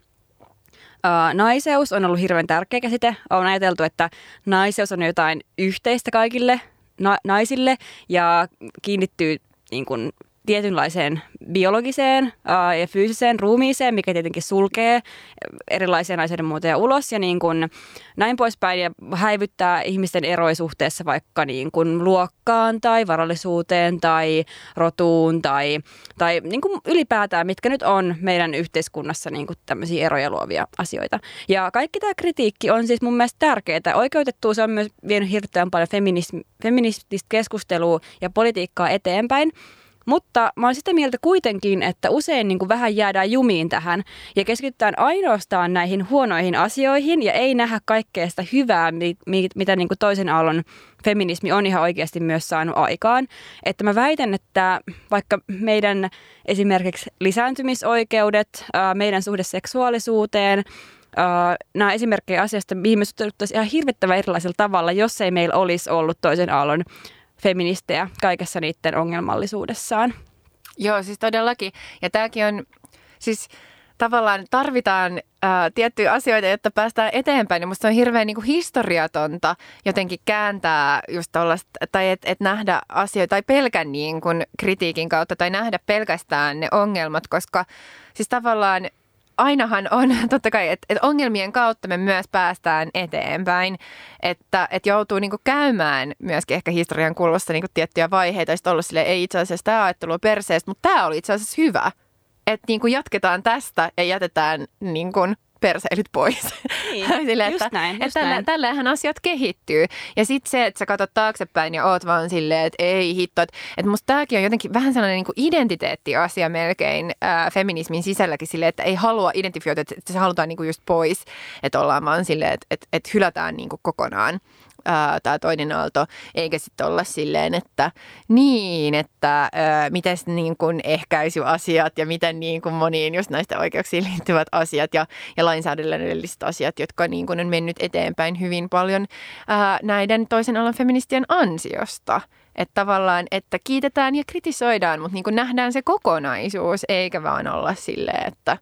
Naiseus on ollut hirveän tärkeä käsite. On ajateltu, että naiseus on jotain yhteistä kaikille na- naisille ja kiinnittyy niin kuin, tietynlaiseen biologiseen ää, ja fyysiseen ruumiiseen, mikä tietenkin sulkee erilaisia naisen muotoja ulos ja niin kuin näin poispäin ja häivyttää ihmisten eroja suhteessa vaikka niin kuin luokkaan tai varallisuuteen tai rotuun tai, tai niin kuin ylipäätään, mitkä nyt on meidän yhteiskunnassa niin tämmöisiä eroja luovia asioita. Ja kaikki tämä kritiikki on siis mun mielestä tärkeää. Oikeutettua se on myös vienyt hirveän paljon feminististä keskustelua ja politiikkaa eteenpäin. Mutta mä oon sitä mieltä kuitenkin, että usein niin kuin vähän jäädään jumiin tähän ja keskitytään ainoastaan näihin huonoihin asioihin ja ei nähdä kaikkea sitä hyvää, mitä niin kuin toisen aallon feminismi on ihan oikeasti myös saanut aikaan. Että mä väitän, että vaikka meidän esimerkiksi lisääntymisoikeudet, meidän suhde seksuaalisuuteen, nämä esimerkkejä asiasta, mihin me ihan hirvittävän erilaisella tavalla, jos ei meillä olisi ollut toisen aallon feministejä kaikessa niiden ongelmallisuudessaan. Joo, siis todellakin. Ja tämäkin on, siis tavallaan tarvitaan ää, tiettyjä asioita, jotta päästään eteenpäin. Ja musta on hirveän niin kuin historiatonta jotenkin kääntää just tollaista, tai että et nähdä asioita, tai pelkän niin kuin kritiikin kautta, tai nähdä pelkästään ne ongelmat, koska siis tavallaan ainahan on *laughs* totta kai, että, että ongelmien kautta me myös päästään eteenpäin, että, että joutuu niin käymään myöskin ehkä historian kulussa niin tiettyjä vaiheita, ja ollut silleen, ei itse asiassa tämä ajattelu perseestä, mutta tämä oli itse asiassa hyvä. Että niin jatketaan tästä ja jätetään niin kuin perseilyt pois. Niin, *laughs* Sille, just että, näin, just että näin. Tällähän asiat kehittyy. Ja sitten se, että sä katsot taaksepäin ja oot vaan silleen, että ei hitto. Että, että musta tämäkin on jotenkin vähän sellainen niin kuin identiteettiasia melkein ää, feminismin sisälläkin silleen, että ei halua identifioida, että, että se halutaan niin kuin just pois. Että ollaan vaan silleen, että, että, että hylätään niin kuin kokonaan tämä toinen aalto, eikä sitten olla silleen, että niin, että miten niin kuin ehkäisyasiat ja miten niin kuin moniin just näistä oikeuksiin liittyvät asiat ja, ja lainsäädännölliset asiat, jotka niin kuin on mennyt eteenpäin hyvin paljon ää, näiden toisen alan feministien ansiosta. Että tavallaan, että kiitetään ja kritisoidaan, mutta niin kuin nähdään se kokonaisuus, eikä vaan olla silleen, että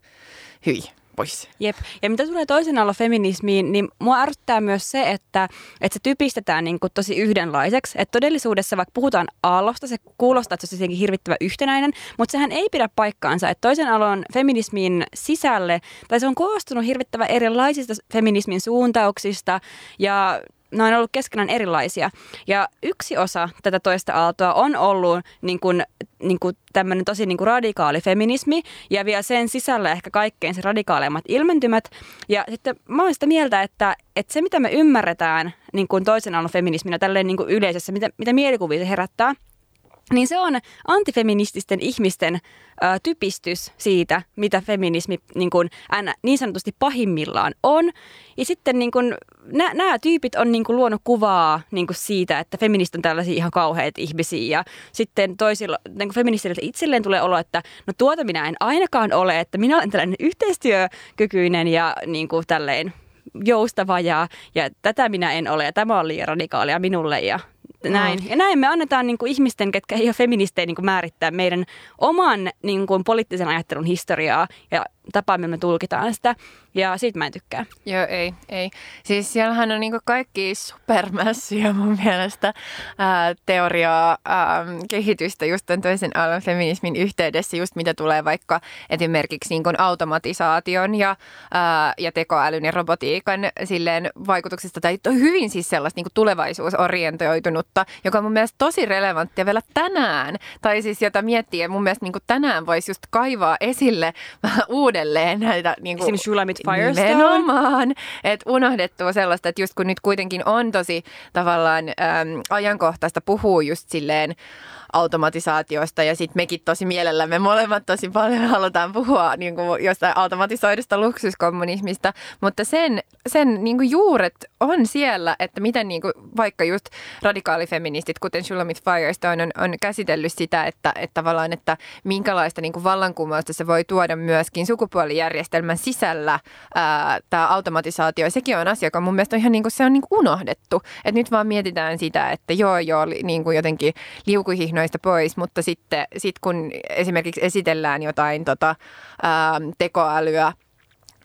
hyi, pois. Jep. Ja mitä tulee toisen alla feminismiin, niin mua ärsyttää myös se, että, että se typistetään niin kuin tosi yhdenlaiseksi. Että todellisuudessa vaikka puhutaan aallosta, se kuulostaa, että se on hirvittävä yhtenäinen, mutta sehän ei pidä paikkaansa. Että toisen alon feminismin sisälle, tai se on koostunut hirvittävän erilaisista feminismin suuntauksista ja ne on ollut keskenään erilaisia. Ja yksi osa tätä toista aaltoa on ollut niin kuin, niin kuin tämmöinen tosi niin kuin radikaali feminismi ja vielä sen sisällä ehkä kaikkein se radikaaleimmat ilmentymät. Ja sitten mä oon sitä mieltä, että, että se mitä me ymmärretään niin kuin toisen aallon feminisminä tälleen niin kuin yleisessä, mitä, mitä mielikuvia se herättää – niin se on antifeminististen ihmisten ö, typistys siitä, mitä feminismi niin, kuin, niin sanotusti pahimmillaan on. Ja sitten niin nämä tyypit on niin kuin, luonut kuvaa niin kuin siitä, että feministit on tällaisia ihan kauheita ihmisiä. Ja sitten toisilla niin kuin feministille itselleen tulee olo, että no tuota minä en ainakaan ole, että minä olen tällainen yhteistyökykyinen ja niin kuin, tälleen joustava ja, ja tätä minä en ole ja tämä on liian radikaalia minulle ja näin. Ja näin me annetaan niin kuin ihmisten, ketkä ei ole feministejä, niin kuin määrittää meidän oman niin kuin poliittisen ajattelun historiaa ja tapaa, millä me tulkitaan sitä. Ja siitä mä en tykkää. Joo, ei, ei. Siis siellähän on niinku kaikki supermässiä mun mielestä ää, teoriaa, ää, kehitystä just tämän toisen alan feminismin yhteydessä, just mitä tulee vaikka esimerkiksi niinku automatisaation ja, ää, ja tekoälyn ja robotiikan silleen vaikutuksista, tai hyvin siis sellaista niinku tulevaisuusorientoitunutta, joka on mun mielestä tosi relevanttia vielä tänään, tai siis jota miettii, mun mielestä niinku tänään voisi just kaivaa esille *laughs* vähän uudelleen näitä... Niinku, Esimerkiksi Shulamit Firestone. Nimenomaan. Että unohdettua sellaista, että just kun nyt kuitenkin on tosi tavallaan äm, ajankohtaista puhua just silleen automatisaatiosta ja sitten mekin tosi mielellämme molemmat tosi paljon halutaan puhua niin kuin jostain automatisoidusta luksuskommunismista, mutta sen, sen niin kuin juuret on siellä, että miten niin kuin vaikka just radikaalifeministit, kuten Shulamit Firestone, on, on käsitellyt sitä, että, että tavallaan, että minkälaista niin kuin vallankumousta se voi tuoda myöskin sukupuolijärjestelmän sisällä tämä automatisaatio. Sekin on asia, joka mun mielestä on ihan niin kuin, se on niin kuin unohdettu. Et nyt vaan mietitään sitä, että joo joo, niin kuin jotenkin liukuhihno markkinoista pois, mutta sitten sit kun esimerkiksi esitellään jotain tota, ää, tekoälyä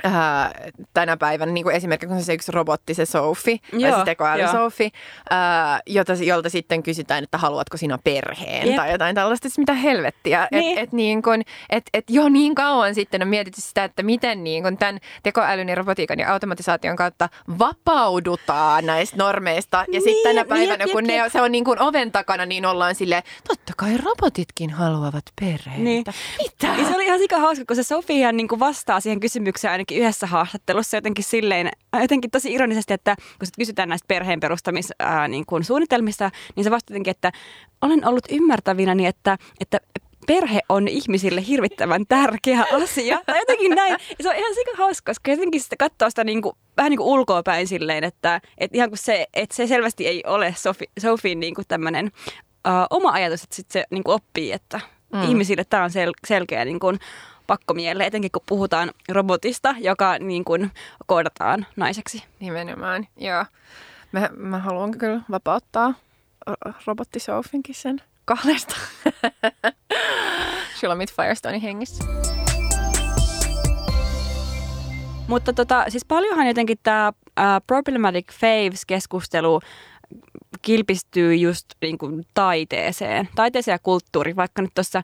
ää, tänä päivänä, niin kuin esimerkiksi se yksi robotti, se Sophie, joo, tai se tekoäly Sophie, ää, jota, jolta sitten kysytään, että haluatko sinä perheen Jep. tai jotain tällaista, siis mitä helvettiä. Niin. Et, et niin kun, et, et jo niin kauan sitten on mietitty sitä, että miten niin kun tämän tekoälyn ja robotiikan ja automatisaation kautta vapaudutaan näistä normeista. Ja niin, sitten tänä päivänä, jep, kun jep, ne, jep. se on niin kuin oven takana, niin ollaan sille totta kai robotitkin haluavat perheitä. Niin. Mitä? Ja se oli ihan sika hauska, kun se Sofia niin kuin vastaa siihen kysymykseen ainakin yhdessä haastattelussa jotenkin silleen, jotenkin tosi ironisesti, että kun kysytään näistä perheen perustamis, ää, niin kuin suunnitelmista, niin se vasta jotenkin, että olen ollut ymmärtävinäni, että, että perhe on ihmisille hirvittävän tärkeä asia. Tai jotenkin näin. Ja se on ihan sika hauska, koska jotenkin sitä katsoo sitä niin kuin, vähän niin kuin ulkoa päin silleen, että, että ihan kuin se, että se selvästi ei ole Sofi, Sofin niin kuin tämmöinen uh, oma ajatus, että sit se niin kuin oppii, että mm. ihmisille tämä on sel- selkeä niin kuin, pakkomielle, etenkin kun puhutaan robotista, joka niin kuin koodataan naiseksi. Nimenomaan, joo. Mä, mä haluan kyllä vapauttaa robotti Sofinkin sen kahdesta. Shulamit Firestone hengissä. Mutta tota, siis paljonhan jotenkin tämä uh, Problematic Faves-keskustelu kilpistyy just niin kuin taiteeseen, taiteeseen ja kulttuuriin, vaikka nyt tuossa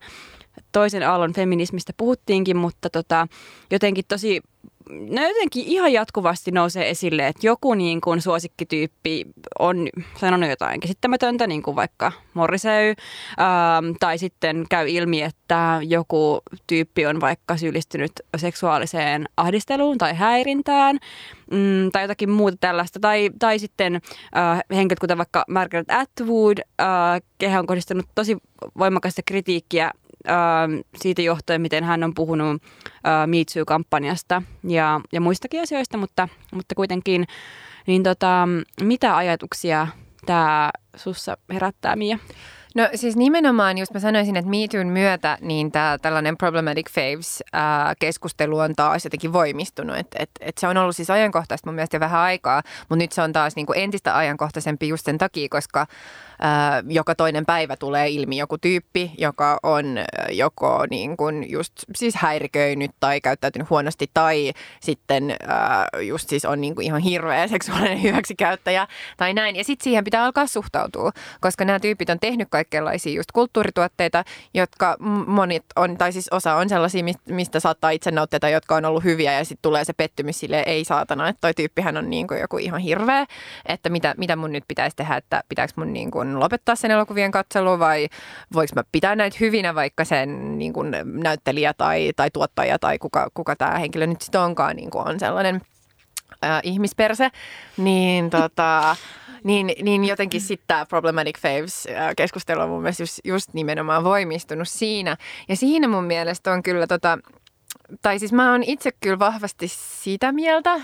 toisen aallon feminismistä puhuttiinkin, mutta tota, jotenkin tosi no jotenkin ihan jatkuvasti nousee esille, että joku niin kuin suosikkityyppi on sanonut jotain käsittämätöntä, niin kuin vaikka Morrisey, ähm, tai sitten käy ilmi, että joku tyyppi on vaikka syyllistynyt seksuaaliseen ahdisteluun tai häirintään, mm, tai jotakin muuta tällaista, tai, tai sitten äh, henkilöt, kuten vaikka Margaret Atwood, äh, kehän on kohdistanut tosi voimakasta kritiikkiä siitä johtuen, miten hän on puhunut äh, Me Too-kampanjasta ja, ja muistakin asioista, mutta, mutta kuitenkin niin tota, mitä ajatuksia tämä sussa herättää, Mia? No siis nimenomaan, just mä sanoisin, että MeToon myötä niin tämä tällainen Problematic Faves-keskustelu on taas jotenkin voimistunut. Että et, et se on ollut siis ajankohtaista mun mielestä vähän aikaa, mutta nyt se on taas niinku entistä ajankohtaisempi just sen takia, koska ää, joka toinen päivä tulee ilmi joku tyyppi, joka on joko niin kuin just siis häiriköinyt tai käyttäytynyt huonosti tai sitten ää, just siis on niin kuin ihan hirveä seksuaalinen *laughs* hyväksikäyttäjä tai näin. Ja sitten siihen pitää alkaa suhtautua, koska nämä tyypit on tehnyt kaikenlaisia just kulttuurituotteita, jotka monit on, tai siis osa on sellaisia, mistä saattaa itse nauttia, jotka on ollut hyviä ja sitten tulee se pettymys sille ei saatana, että toi tyyppihän on niin kuin joku ihan hirveä, että mitä, mitä mun nyt pitäisi tehdä, että pitääkö mun niin kuin lopettaa sen elokuvien katselu vai voiko mä pitää näitä hyvinä, vaikka sen niin kuin näyttelijä tai, tai tuottaja tai kuka, kuka tämä henkilö nyt sitten onkaan niin kuin on sellainen ihmisperse, niin tota... Niin, niin jotenkin sitten tämä Problematic Faves-keskustelu on mun mielestä just, just nimenomaan voimistunut siinä. Ja siinä mun mielestä on kyllä tota, tai siis mä oon itse kyllä vahvasti sitä mieltä,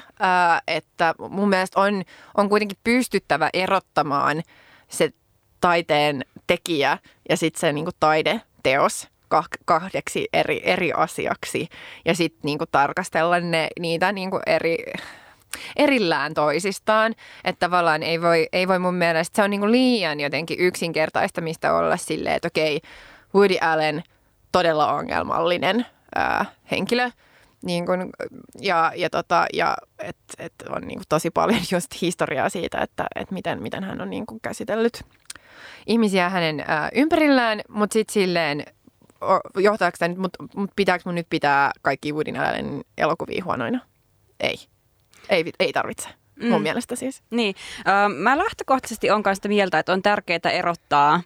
että mun mielestä on, on kuitenkin pystyttävä erottamaan se taiteen tekijä ja sitten se niinku taideteos kahdeksi eri, eri asiaksi ja sitten niinku tarkastella ne, niitä niinku eri, erillään toisistaan. Että tavallaan ei voi, ei voi mun mielestä, se on niinku liian jotenkin yksinkertaista, mistä olla silleen, että okei, Woody Allen todella ongelmallinen ää, henkilö. Niin kun, ja ja, tota, ja et, et on niin tosi paljon *laughs* just historiaa siitä, että et miten, miten hän on niin käsitellyt ihmisiä hänen ää, ympärillään, mutta sitten silleen, johtaako tämä nyt, mutta mut pitääkö mun nyt pitää kaikki Woodin Allen elokuvia huonoina? Ei. Ei, ei tarvitse. Mm. Mun mielestä siis. Niin. Mä lähtökohtaisesti on sitä mieltä, että on tärkeää erottaa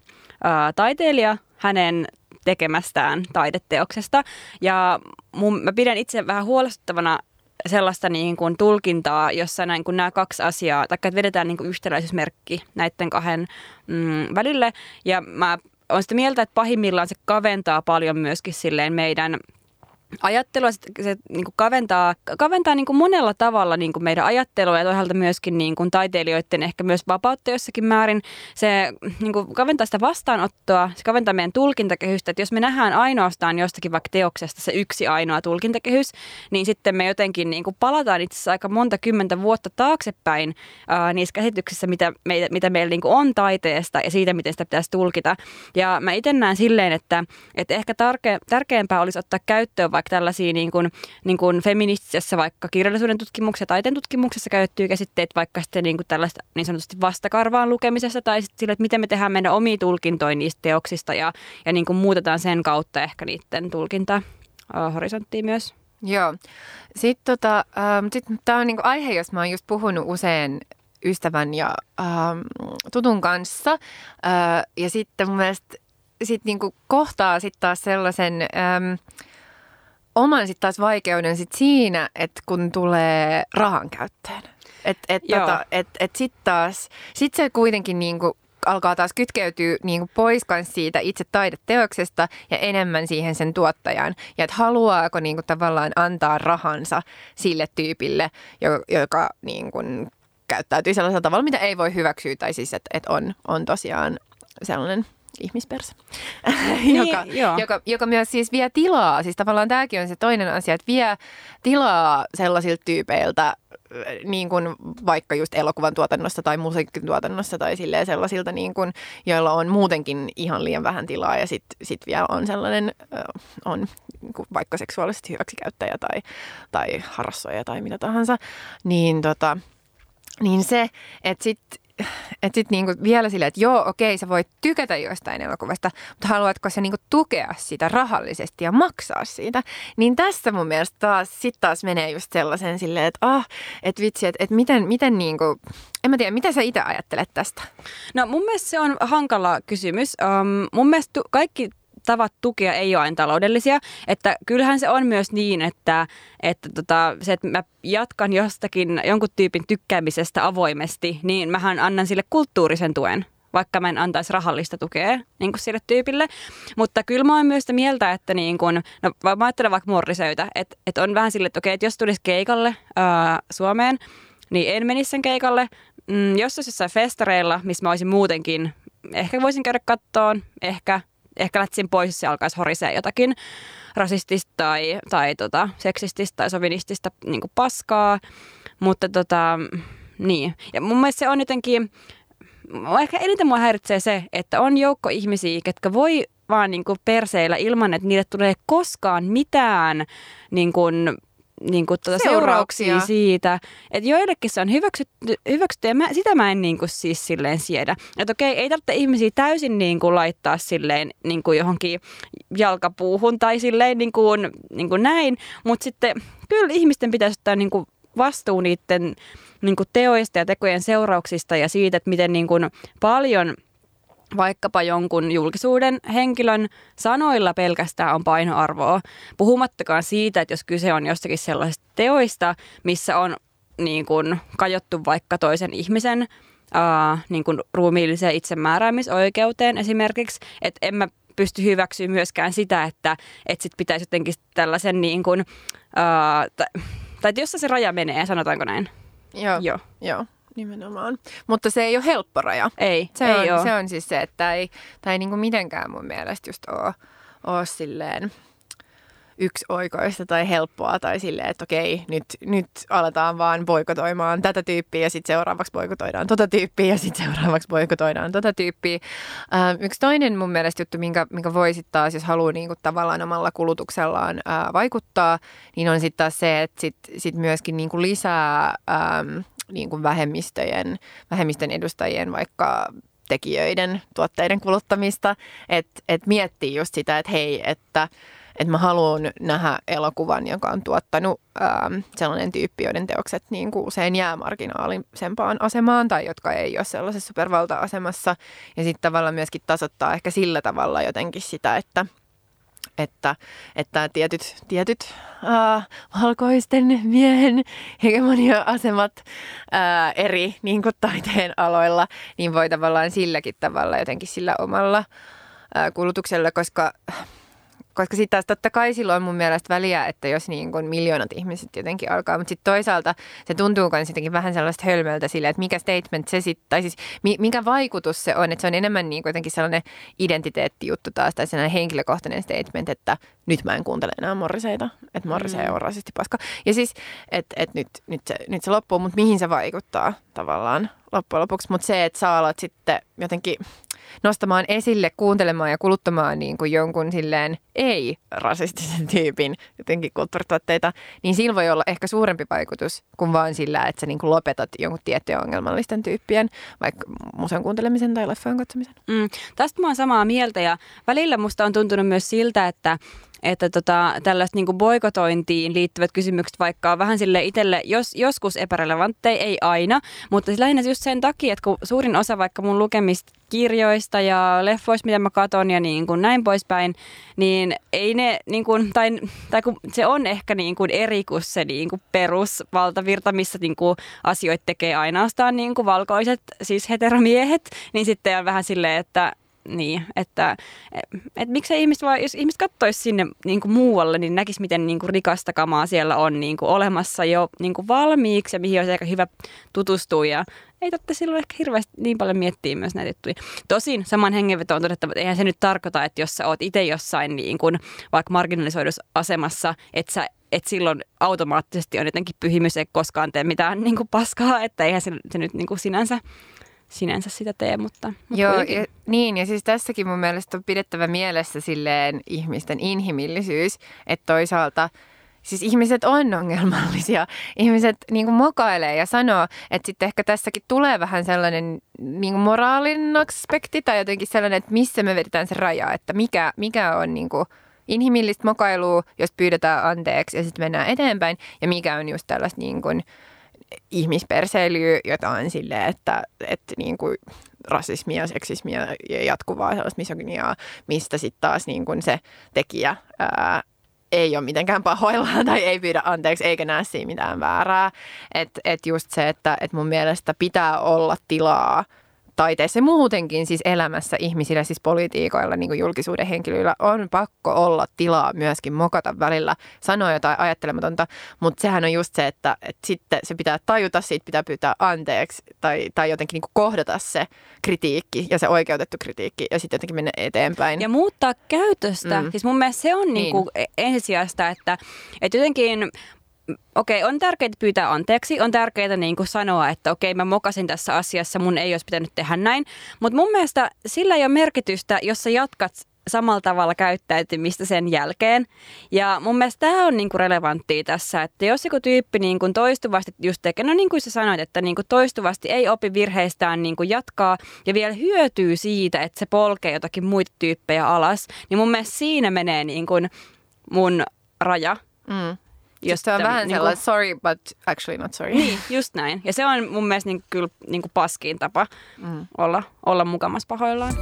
taiteilija hänen tekemästään taideteoksesta. Ja mun, mä pidän itse vähän huolestuttavana sellaista niin kuin tulkintaa, jossa näin kuin nämä kaksi asiaa, tai että vedetään niin kuin yhtäläisyysmerkki näiden kahden mm, välille. Ja mä olen sitä mieltä, että pahimmillaan se kaventaa paljon myöskin silleen meidän – ajattelua, se, niin kuin kaventaa, kaventaa niin kuin monella tavalla niin kuin meidän ajattelua ja toisaalta myöskin niin kuin taiteilijoiden ehkä myös vapautta jossakin määrin. Se niin kuin kaventaa sitä vastaanottoa, se kaventaa meidän tulkintakehystä, että jos me nähdään ainoastaan jostakin vaikka teoksesta se yksi ainoa tulkintakehys, niin sitten me jotenkin niin kuin palataan itse asiassa aika monta kymmentä vuotta taaksepäin ää, niissä käsityksissä, mitä, meitä, mitä meillä niin kuin on taiteesta ja siitä, miten sitä pitäisi tulkita. Ja mä itse näen silleen, että, että ehkä tarke, tärkeämpää olisi ottaa käyttöön vaikka vaikka tällaisia niin kuin, niin kuin feministisessä vaikka kirjallisuuden tutkimuksessa, taiteen tutkimuksessa käytettyjä käsitteet, vaikka sitten niin kuin tällaista niin sanotusti vastakarvaan lukemisessa tai sitten sillä, että miten me tehdään meidän omia tulkintoja niistä teoksista ja, ja niin kuin muutetaan sen kautta ehkä niiden tulkinta horisonttiin myös. Joo. Sitten tota, ähm, sit, tämä on niinku aihe, josta mä oon just puhunut usein ystävän ja ähm, tutun kanssa. Äh, ja sitten mun mielestä sit niinku kohtaa sitten taas sellaisen... Ähm, oman sitten taas vaikeuden sit siinä, että kun tulee rahan käyttöön. Että et, tota, et, et sitten taas, sit se kuitenkin niinku alkaa taas kytkeytyä niinku pois siitä itse taideteoksesta ja enemmän siihen sen tuottajan. Ja että haluaako niinku tavallaan antaa rahansa sille tyypille, joka niinku käyttäytyy sellaisella tavalla, mitä ei voi hyväksyä. Tai siis, että et on, on tosiaan sellainen ihmisperse, *laughs* niin, joka, joka, joka myös siis vie tilaa. Siis tavallaan tämäkin on se toinen asia, että vie tilaa sellaisilta tyypeiltä, äh, niin kuin vaikka just elokuvan tuotannossa tai musiikin tuotannossa tai silleen sellaisilta, niin kuin, joilla on muutenkin ihan liian vähän tilaa ja sitten sit vielä on sellainen, äh, on niin vaikka seksuaalisesti hyväksikäyttäjä tai, tai harrassoja tai mitä tahansa, niin, tota, niin se, että sitten että sitten niinku vielä silleen, että joo, okei, sä voit tykätä jostain elokuvasta, mutta haluatko sä niinku tukea sitä rahallisesti ja maksaa siitä? Niin tässä mun mielestä taas, sit taas menee just sellaisen silleen, että ah, että vitsi, että et miten, miten niinku, en mä tiedä, mitä sä itse ajattelet tästä? No mun mielestä se on hankala kysymys. Um, mun mielestä kaikki tavat tukea ei ole aina taloudellisia. Että kyllähän se on myös niin, että, että tota, se, että mä jatkan jostakin jonkun tyypin tykkäämisestä avoimesti, niin mähän annan sille kulttuurisen tuen vaikka mä en antaisi rahallista tukea niin kuin sille tyypille. Mutta kyllä mä oon myös sitä mieltä, että niin kuin, no mä ajattelen vaikka Morrisöytä, että, että on vähän sille, että okei, että jos tulisi keikalle ää, Suomeen, niin en menisi sen keikalle. Mm, jos olisi jossain festareilla, missä mä olisin muutenkin, ehkä voisin käydä kattoon, ehkä, ehkä lähtisin pois, jos se alkaisi horisee jotakin rasistista tai, tai tota, seksististä tai sovinistista niin paskaa. Mutta tota, niin. Ja mun mielestä se on jotenkin, ehkä eniten mua häiritsee se, että on joukko ihmisiä, ketkä voi vaan niin perseillä ilman, että niille tulee koskaan mitään niin kuin, niin kuin tuota seurauksia. seurauksia siitä. Että joillekin se on hyväksytty, hyväksytty ja mä, sitä mä en niin kuin siis silleen siedä. Että okei, ei tarvitse ihmisiä täysin niin kuin laittaa silleen niin kuin johonkin jalkapuuhun tai silleen niin kuin, niin kuin näin, mutta sitten kyllä ihmisten pitäisi ottaa niin kuin vastuu niiden niin kuin teoista ja tekojen seurauksista ja siitä, että miten niin kuin paljon vaikkapa jonkun julkisuuden henkilön sanoilla pelkästään on painoarvoa. Puhumattakaan siitä, että jos kyse on jostakin sellaisista teoista, missä on niin kuin kajottu vaikka toisen ihmisen ää, niin kuin ruumiilliseen itsemääräämisoikeuteen esimerkiksi, että en mä pysty hyväksyä myöskään sitä, että, että sit pitäisi jotenkin tällaisen niin kuin, ää, tai, tai että jossa se raja menee, sanotaanko näin. Joo, joo. joo nimenomaan. Mutta se ei ole helppo raja. Ei, se ei on, ole. Se on siis se, että ei, tai ei niinku mitenkään mun mielestä just ole, ole silleen yksi oikoista tai helppoa tai silleen, että okei, nyt, nyt aletaan vaan boikotoimaan tätä tyyppiä ja sitten seuraavaksi boikotoidaan tota tyyppiä ja sitten seuraavaksi boikotoidaan tota tyyppiä. Äh, yksi toinen mun mielestä juttu, minkä, minkä voi sitten taas, jos haluaa niinku tavallaan omalla kulutuksellaan äh, vaikuttaa, niin on sitten taas se, että sitten sit myöskin niinku lisää ähm, niin kuin vähemmistöjen, vähemmistön edustajien vaikka tekijöiden, tuotteiden kuluttamista, että et miettii just sitä, että hei, että että mä haluan nähdä elokuvan, joka on tuottanut ähm, sellainen tyyppi, joiden teokset niin kuin usein jää marginaalisempaan asemaan tai jotka ei ole sellaisessa supervalta-asemassa. Ja sitten tavallaan myöskin tasoittaa ehkä sillä tavalla jotenkin sitä, että – että, että tietyt, tietyt äh, valkoisten miehen hegemonia-asemat äh, eri niin kuin taiteen aloilla, niin voi tavallaan silläkin tavalla jotenkin sillä omalla äh, kulutuksella, koska koska sitten taas totta kai silloin on mun mielestä väliä, että jos niin kuin miljoonat ihmiset jotenkin alkaa, mutta sitten toisaalta se tuntuu myös jotenkin vähän sellaista hölmöltä sille, että mikä statement se sitten, tai siis mikä vaikutus se on, että se on enemmän niin kuin jotenkin sellainen identiteettijuttu taas, tai sellainen henkilökohtainen statement, että nyt mä en kuuntele enää Morriseita, että Morrisei mm. on rasisti paska. Ja siis, että et nyt, nyt, se, nyt se loppuu, mutta mihin se vaikuttaa tavallaan loppujen lopuksi, mutta se, että sä alat sitten jotenkin nostamaan esille, kuuntelemaan ja kuluttamaan niin kuin jonkun silleen ei-rasistisen tyypin jotenkin kulttuurituotteita, niin sillä voi olla ehkä suurempi vaikutus kuin vaan sillä, että sä niin kuin lopetat jonkun tiettyjen ongelmallisten tyyppien, vaikka museon kuuntelemisen tai leffojen katsomisen. Mm, tästä mä oon samaa mieltä ja välillä musta on tuntunut myös siltä, että että tota, tällaiset niin boikotointiin liittyvät kysymykset vaikka on vähän sille itselle jos, joskus epärelevantteja, ei aina, mutta siis lähinnä just sen takia, että kun suurin osa vaikka mun lukemista kirjoista ja leffoista, mitä mä katon ja niin kuin näin poispäin, niin ei ne, niin kuin, tai, tai kun se on ehkä niin kuin eri kuin se niin kuin perusvaltavirta, missä niin kuin asioita tekee ainoastaan niin kuin valkoiset, siis heteromiehet, niin sitten on vähän silleen, että niin, että et, miksei ihmiset vaan, jos ihmiset katsoisi sinne niin kuin muualle, niin näkisi, miten niin kuin rikasta kamaa siellä on niin kuin olemassa jo niin kuin valmiiksi ja mihin olisi aika hyvä tutustua. Ja ei tarvitse silloin ehkä hirveästi niin paljon miettiä myös näitä juttuja. Tosin saman hengenveto on todettava, että eihän se nyt tarkoita, että jos sä oot itse jossain niin kuin, vaikka marginalisoidussa asemassa, että sä että silloin automaattisesti on jotenkin pyhimys, ei koskaan tee mitään niin kuin paskaa, että eihän se, se nyt niin kuin sinänsä sinänsä sitä tee, mutta, mutta Joo, ja, niin ja siis tässäkin mun mielestä on pidettävä mielessä silleen ihmisten inhimillisyys, että toisaalta Siis ihmiset on ongelmallisia. Ihmiset niin kuin mokailee ja sanoo, että sitten ehkä tässäkin tulee vähän sellainen niin kuin moraalinen aspekti tai jotenkin sellainen, että missä me vedetään se raja, että mikä, mikä on niin kuin inhimillistä mokailua, jos pyydetään anteeksi ja sitten mennään eteenpäin ja mikä on just tällaista niin kuin, ihmisperseilyä, jota on silleen, että, että niin kuin rasismia, seksismia ja jatkuvaa sellaista misogyniaa, mistä sitten taas niin kuin se tekijä ää, ei ole mitenkään pahoillaan tai ei pyydä anteeksi eikä näe siinä mitään väärää. Että et just se, että et mun mielestä pitää olla tilaa taiteessa ja muutenkin siis elämässä ihmisillä, siis politiikoilla, niin kuin julkisuuden henkilöillä on pakko olla tilaa myöskin mokata välillä, sanoa jotain ajattelematonta, mutta sehän on just se, että, että sitten se pitää tajuta, siitä pitää pyytää anteeksi tai, tai jotenkin niin kohdata se kritiikki ja se oikeutettu kritiikki ja sitten jotenkin mennä eteenpäin. Ja muuttaa käytöstä. Mm. Siis mun mielestä se on niin. Niin kuin ensisijaista, että, että jotenkin okei, on tärkeää pyytää anteeksi, on tärkeää niin kuin sanoa, että okei, mä mokasin tässä asiassa, mun ei olisi pitänyt tehdä näin. Mutta mun mielestä sillä ei ole merkitystä, jos sä jatkat samalla tavalla käyttäytymistä sen jälkeen. Ja mun mielestä tämä on niinku relevanttia tässä, että jos joku tyyppi niinku toistuvasti just tekee, no niin kuin sä sanoit, että niinku toistuvasti ei opi virheistään niinku jatkaa ja vielä hyötyy siitä, että se polkee jotakin muita tyyppejä alas, niin mun mielestä siinä menee niinku mun raja. Mm. Jos se on vähän niin sellainen sorry, but actually not sorry. Niin, just näin. Ja se on mun mielestä niin, kyllä niin kuin paskiin tapa mm. olla, olla mukamassa pahoillaan.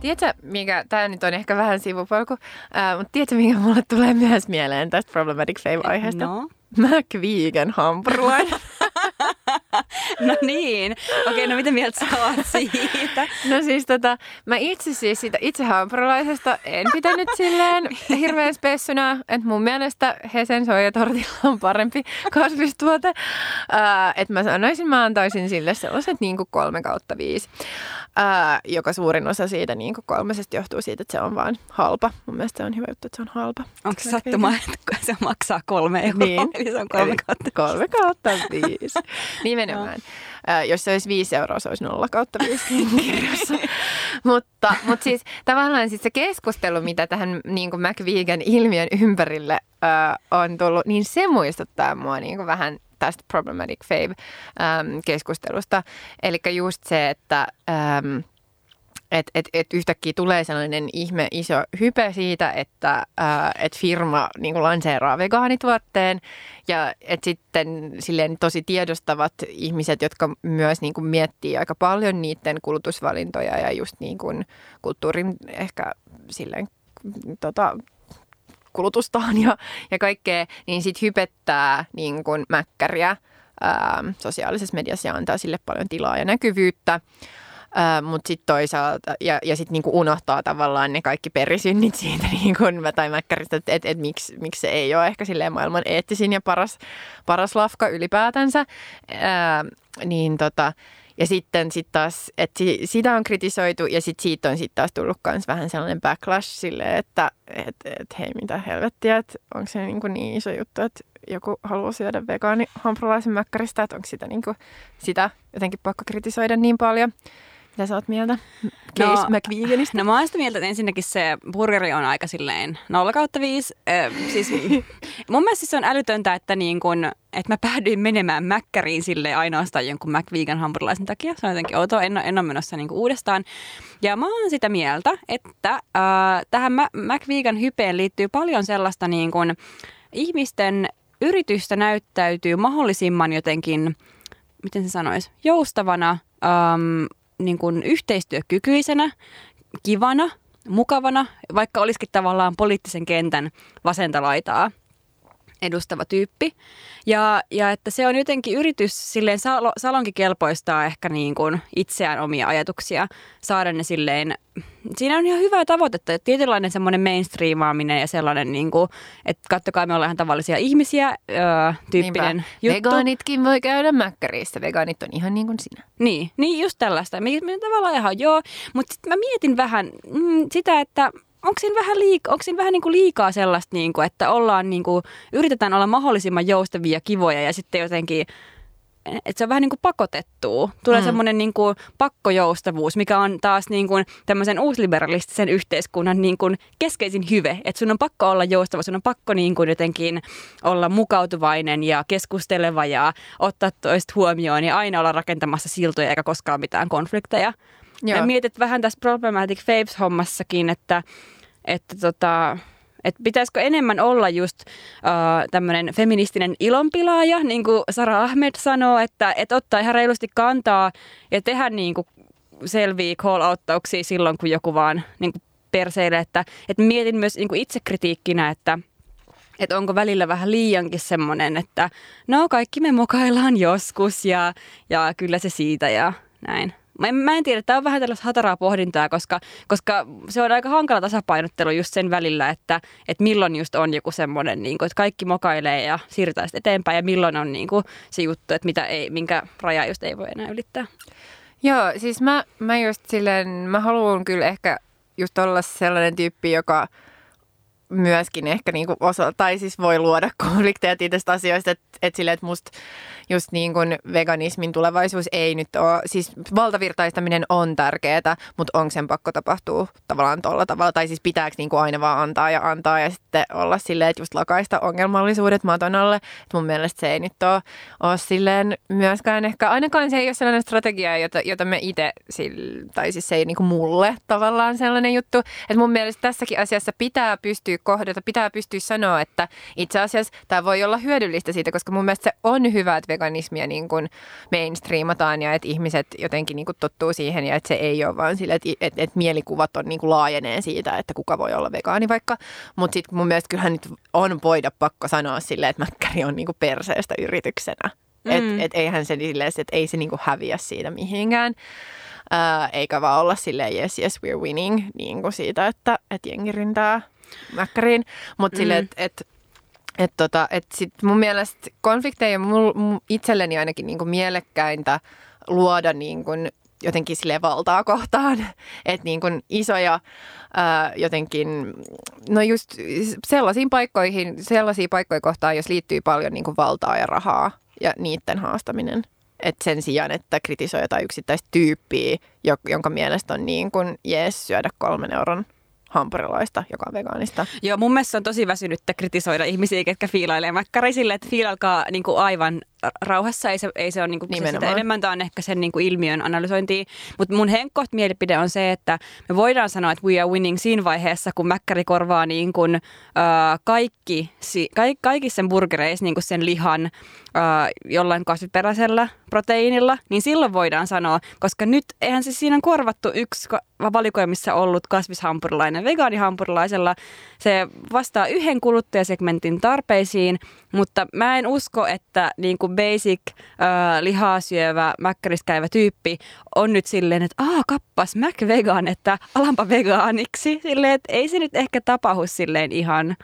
Tiedätkö, mikä, tämä nyt on ehkä vähän sivupolku, äh, mutta tiedätkö, mikä mulle tulee myös mieleen tästä Problematic Fave-aiheesta? No. McVegan hampurilainen. *laughs* *laughs* no niin. Okei, okay, no mitä mieltä sä oot siitä? No siis tota, mä itse siis siitä itse hampurilaisesta en pitänyt silleen hirveän spessuna, että mun mielestä Hesen soijatortilla on parempi kasvistuote. Että mä sanoisin, mä antaisin sille sellaiset niin kuin kolme kautta viisi. Uh, joka suurin osa siitä niin kuin kolmesesta johtuu siitä, että se on vaan halpa. Mun mielestä se on hyvä juttu, että se on halpa. Onko se sattuma, että se maksaa kolme euroa? Niin. Eli se on kolme kautta Kolme kautta viisi. Nimenomaan. No. jos se olisi viisi euroa, se olisi nolla kautta viisi kirjassa. *laughs* mutta, mutta siis tavallaan siis se keskustelu, mitä tähän niin McVegan-ilmiön ympärille äh, on tullut, niin se muistuttaa mua niin kuin vähän tästä problematic fave-keskustelusta. Eli just se, että... Ähm, että et, et yhtäkkiä tulee sellainen ihme iso hype siitä, että ää, et firma niin lanseeraa vegaanituotteen ja että sitten silleen tosi tiedostavat ihmiset, jotka myös niin kuin miettii aika paljon niiden kulutusvalintoja ja just niin kuin kulttuurin ehkä silleen tota, kulutustaan ja, ja kaikkea, niin sitten hypettää niin kuin mäkkäriä ää, sosiaalisessa mediassa ja antaa sille paljon tilaa ja näkyvyyttä. Mutta sitten toisaalta, ja, ja sitten niinku unohtaa tavallaan ne kaikki perisynnit siitä, *laughs* niinku, tai mäkkäristä, että et, et miksi, miksi se ei ole ehkä silleen maailman eettisin ja paras, paras lafka ylipäätänsä. Uh, niin tota, ja sitten sit taas, että si, sitä on kritisoitu ja sitten siitä on sitten taas tullut myös vähän sellainen backlash sille, että et, et, hei mitä helvettiä, että onko se niin, kuin niin iso juttu, että joku haluaa syödä vegaani hampurilaisen mäkkäristä, että onko sitä, niin kuin, sitä jotenkin pakko kritisoida niin paljon. Mitä sä oot mieltä Case no, McVeganista? No mä oon sitä mieltä, että ensinnäkin se burgeri on aika silleen 0 kautta 5. Äh, siis, *laughs* mun mielestä se on älytöntä, että, niin kun, että mä päädyin menemään mäkkäriin sille ainoastaan jonkun McVegan hampurilaisen takia. Se on jotenkin outoa, en, en ole menossa niin uudestaan. Ja mä oon sitä mieltä, että äh, tähän McVegan hypeen liittyy paljon sellaista niin kun, ihmisten yritystä näyttäytyy mahdollisimman jotenkin, miten se sanoisi, joustavana, um, niin kuin yhteistyökykyisenä, kivana, mukavana, vaikka olisikin tavallaan poliittisen kentän vasenta laitaa edustava tyyppi. Ja, ja että se on jotenkin yritys silleen sal- salonkikelpoistaa ehkä niin kuin itseään omia ajatuksia, saada ne silleen, siinä on ihan hyvä tavoitetta, että tietynlainen semmoinen mainstreamaaminen ja sellainen, niin kuin, että kattokaa me ollaan ihan tavallisia ihmisiä, öö, tyyppinen Niinpä. juttu. Vegaanitkin voi käydä mäkkärissä, vegaanit on ihan niin kuin sinä. Niin, niin just tällaista. Me, me tavallaan ihan joo, mutta sitten mä mietin vähän mm, sitä, että onko siinä vähän, liik- onko siinä vähän niin kuin liikaa sellaista, niin kuin, että ollaan niin kuin, yritetään olla mahdollisimman joustavia ja kivoja ja sitten jotenkin että se on vähän niin kuin pakotettua. Tulee mm. semmoinen niin kuin pakkojoustavuus, mikä on taas niin kuin tämmöisen uusliberalistisen yhteiskunnan niin kuin keskeisin hyve. Että sun on pakko olla joustava, sun on pakko niin kuin jotenkin olla mukautuvainen ja keskusteleva ja ottaa toista huomioon ja aina olla rakentamassa siltoja eikä koskaan mitään konflikteja. Joo. Ja mietit vähän tässä Problematic Faves-hommassakin, että, että tota, et pitäisikö enemmän olla just uh, tämmöinen feministinen ilonpilaaja, niin kuin Sara Ahmed sanoo, että et ottaa ihan reilusti kantaa ja tehdä niin kuin selviä call-outtauksia silloin, kun joku vaan niin kuin perseilee. Että, että mietin myös niin kuin itsekritiikkinä, että että onko välillä vähän liiankin semmoinen, että no kaikki me mokaillaan joskus ja, ja kyllä se siitä ja näin. Mä en, mä en tiedä, tämä on vähän tällaista hataraa pohdintaa, koska, koska se on aika hankala tasapainottelu just sen välillä, että, että milloin just on joku semmoinen, niin kuin, että kaikki mokailee ja siirrytään eteenpäin ja milloin on niin kuin, se juttu, että mitä ei, minkä raja just ei voi enää ylittää. Joo, siis mä, mä just silleen, mä haluan kyllä ehkä just olla sellainen tyyppi, joka myöskin ehkä niinku osa, tai siis voi luoda *laughs* konflikteja tästä asioista, että et silleen, että musta just niin kuin veganismin tulevaisuus ei nyt ole, siis valtavirtaistaminen on tärkeää, mutta onko sen pakko tapahtua tavallaan tuolla tavalla, tai siis pitääkö niin kuin aina vaan antaa ja antaa ja sitten olla silleen, että just lakaista ongelmallisuudet maton alle, että mun mielestä se ei nyt ole, ole silleen myöskään ehkä, ainakaan se ei ole sellainen strategia, jota, jota me itse, tai siis se ei niin kuin mulle tavallaan sellainen juttu, että mun mielestä tässäkin asiassa pitää pystyä kohdata, pitää pystyä sanoa, että itse asiassa tämä voi olla hyödyllistä siitä, koska mun mielestä se on hyvä, että veganismia niin kuin mainstreamataan ja että ihmiset jotenkin niin kuin tottuu siihen ja että se ei ole vaan sille, että, että, että mielikuvat on niin kuin laajenee siitä, että kuka voi olla vegaani vaikka. Mutta sitten mun mielestä kyllähän nyt on voida pakko sanoa sille, että mäkkäri on niin kuin perseestä yrityksenä. Mm. Että et eihän se silleen, että ei se niin kuin häviä siitä mihinkään. Ää, eikä vaan olla silleen yes, yes, we're winning niin kuin siitä, että, että jengi rintää mäkkäriin. Mutta mm. silleen, että et, et tota, et sit mun mielestä konflikteja on mul, itselleni ainakin niinku mielekkäintä luoda niinku jotenkin sille valtaa kohtaan. *laughs* Että niin kuin isoja ää, jotenkin, no just sellaisiin paikkoihin, sellaisia paikkoja kohtaan, jos liittyy paljon niin kuin valtaa ja rahaa ja niiden haastaminen. Et sen sijaan, että kritisoi jotain yksittäistä tyyppiä, jonka mielestä on niin kuin jees syödä kolmen euron hampurilaista, joka on vegaanista. Joo, mun mielestä on tosi väsynyttä kritisoida ihmisiä, ketkä fiilailee mäkkäri sille, että fiilalkaa niin aivan rauhassa. Ei se, ei se ole niin kuin sitä enemmän, tämä on ehkä sen niin kuin ilmiön analysointia. Mutta mun henkkoht mielipide on se, että me voidaan sanoa, että we are winning siinä vaiheessa, kun mäkkäri korvaa niin kuin, äh, kaikki, si, ka, kaikissa sen burgereissa niin kuin sen lihan äh, jollain kasviperäisellä proteiinilla, niin silloin voidaan sanoa, koska nyt eihän se siinä on korvattu yksi valikoimissa ollut kasvishampurilainen vegaanihampurilaisella. Se vastaa yhden kuluttajasegmentin tarpeisiin, mutta mä en usko, että niin kuin basic äh, lihaa syövä mäkkäriskäivä tyyppi on nyt silleen, että aah kappas Mac vegan, että alampa vegaaniksi. Silleen, että ei se nyt ehkä tapahdu silleen ihan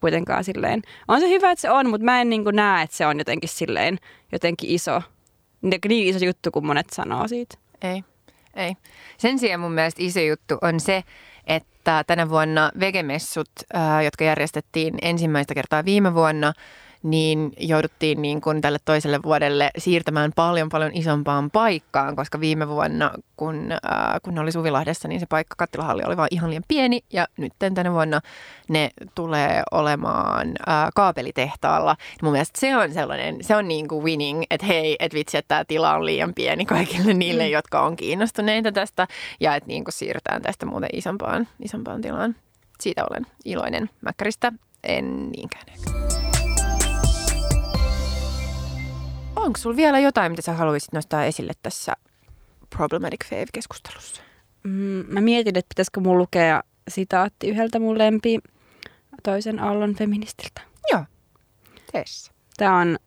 kuitenkaan silleen. On se hyvä, että se on, mutta mä en niin näe, että se on jotenkin silleen jotenkin iso, niin iso juttu kuin monet sanoo siitä. Ei, ei. Sen sijaan mun mielestä iso juttu on se, että tänä vuonna vegemessut, jotka järjestettiin ensimmäistä kertaa viime vuonna – niin jouduttiin niin kuin tälle toiselle vuodelle siirtämään paljon paljon isompaan paikkaan, koska viime vuonna, kun, äh, kun ne oli Suvilahdessa, niin se paikka kattilahalli oli vaan ihan liian pieni ja nyt tänä vuonna ne tulee olemaan äh, kaapelitehtaalla. Mun mielestä se on sellainen, se on niin kuin winning, että hei, että vitsi, että tämä tila on liian pieni kaikille niille, mm. jotka on kiinnostuneita tästä ja että niin kuin siirrytään tästä muuten isompaan, isompaan tilaan. Siitä olen iloinen Mäkkäristä, en niinkään ehkä. Onko sulla vielä jotain, mitä sä haluaisit nostaa esille tässä Problematic Fave-keskustelussa? Mm, mä mietin, että pitäisikö mun lukea sitaatti yhdeltä mun lempi toisen aallon feministiltä. Joo, teessä. Tämä on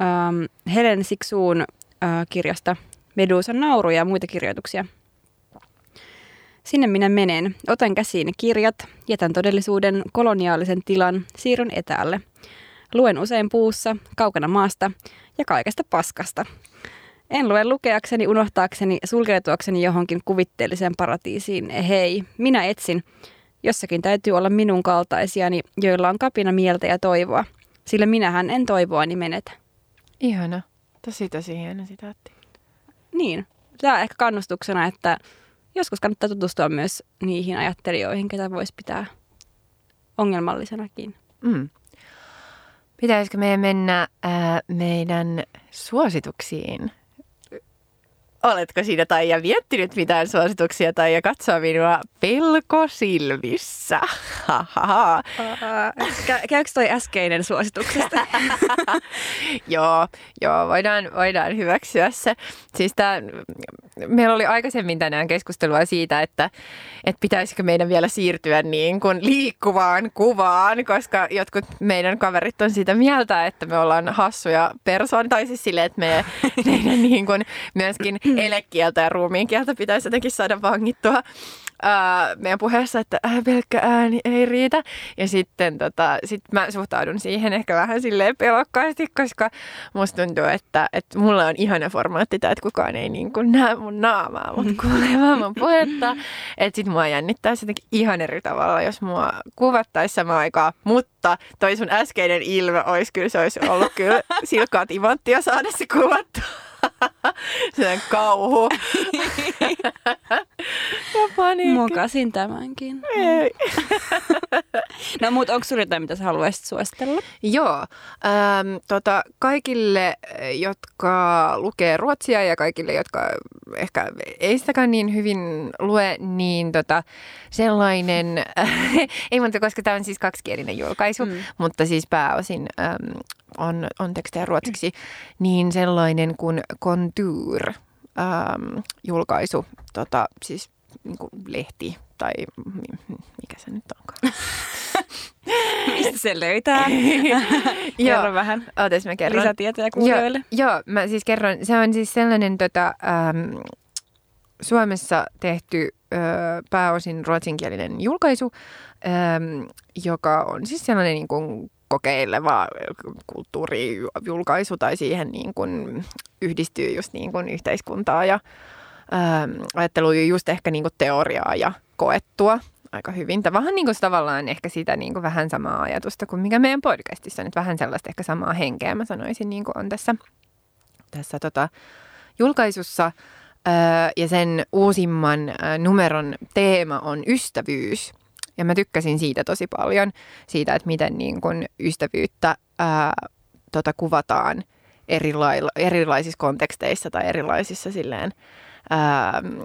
ähm, Helen Siksuun äh, kirjasta Medusan nauru ja muita kirjoituksia. Sinne minä menen, otan käsiin kirjat, jätän todellisuuden koloniaalisen tilan, siirryn etäälle. Luen usein puussa, kaukana maasta ja kaikesta paskasta. En lue lukeakseni, unohtaakseni, sulkeutuakseni johonkin kuvitteelliseen paratiisiin. Hei, minä etsin. Jossakin täytyy olla minun kaltaisiani, joilla on kapina mieltä ja toivoa. Sillä minähän en toivoani menetä. Ihana. Tosi tosi hieno sitaatti. Niin. Tämä on ehkä kannustuksena, että joskus kannattaa tutustua myös niihin ajattelijoihin, ketä voisi pitää ongelmallisenakin. Mm. Pitäisikö meidän mennä ää, meidän suosituksiin? Oletko siinä tai ja miettinyt mitään suosituksia tai ja katsoa minua pelko silmissä? *laughs* Kä- käykö toi äskeinen suosituksesta? *laughs* joo, joo voidaan, voidaan hyväksyä se. Siis tää, meillä oli aikaisemmin tänään keskustelua siitä, että, että pitäisikö meidän vielä siirtyä niin kuin liikkuvaan kuvaan, koska jotkut meidän kaverit on sitä mieltä, että me ollaan hassuja persoon, tai siis silleen, että me, *laughs* meidän niin kuin myöskin elekieltä ja ruumiinkieltä pitäisi jotenkin saada vangittua ää, meidän puheessa, että äh, pelkkä ääni ei riitä. Ja sitten tota, sit mä suhtaudun siihen ehkä vähän silleen pelokkaasti, koska musta tuntuu, että, että mulla on ihana formaatti tämä, että kukaan ei niin kuin näe mun naamaa, mutta kuulee vaan mun puhetta. Että sit mua jännittää jotenkin ihan eri tavalla, jos mua kuvattaisi samaan aikaan. Mutta toi sun äskeinen ilme olisi kyllä, se olisi ollut kyllä *laughs* silkkaa timanttia saada se kuvattua. *laughs* Sen kauhu. *laughs* ja paniikki. Mukasin tämänkin. Ei. *laughs* no mutta onko sinulla jotain, mitä sä haluaisit suositella? Joo. Ähm, tota, kaikille, jotka lukee ruotsia ja kaikille, jotka ehkä ei sitäkään niin hyvin lue, niin tota, sellainen, ei monta, koska tämä on siis kaksikielinen julkaisu, mm. mutta siis pääosin ähm, on, on tekstejä ruotsiksi, niin sellainen kuin Contour ähm, julkaisu, tota, siis niin kuin lehti tai mikä se nyt onkaan. *laughs* Mistä se löytää? *laughs* Kerro vähän Ootas, mä kerron. lisätietoja kuulijoille. Joo, joo, mä siis kerron. Se on siis sellainen tota, ähm, Suomessa tehty ö, pääosin ruotsinkielinen julkaisu, ähm, joka on siis sellainen niin kuin kokeileva kulttuurijulkaisu tai siihen niin kuin yhdistyy just niin kuin yhteiskuntaa ja ähm, ajattelua just ehkä niin kuin teoriaa ja koettua aika hyvin. Tämä vähän niin kuin tavallaan ehkä sitä niin kuin vähän samaa ajatusta kuin mikä meidän podcastissa nyt vähän sellaista ehkä samaa henkeä mä sanoisin niin kuin on tässä, tässä tota, julkaisussa. Öö, ja sen uusimman numeron teema on ystävyys. Ja mä tykkäsin siitä tosi paljon, siitä, että miten niin kun ystävyyttä ää, tota, kuvataan erilailla, erilaisissa konteksteissa tai erilaisissa silleen,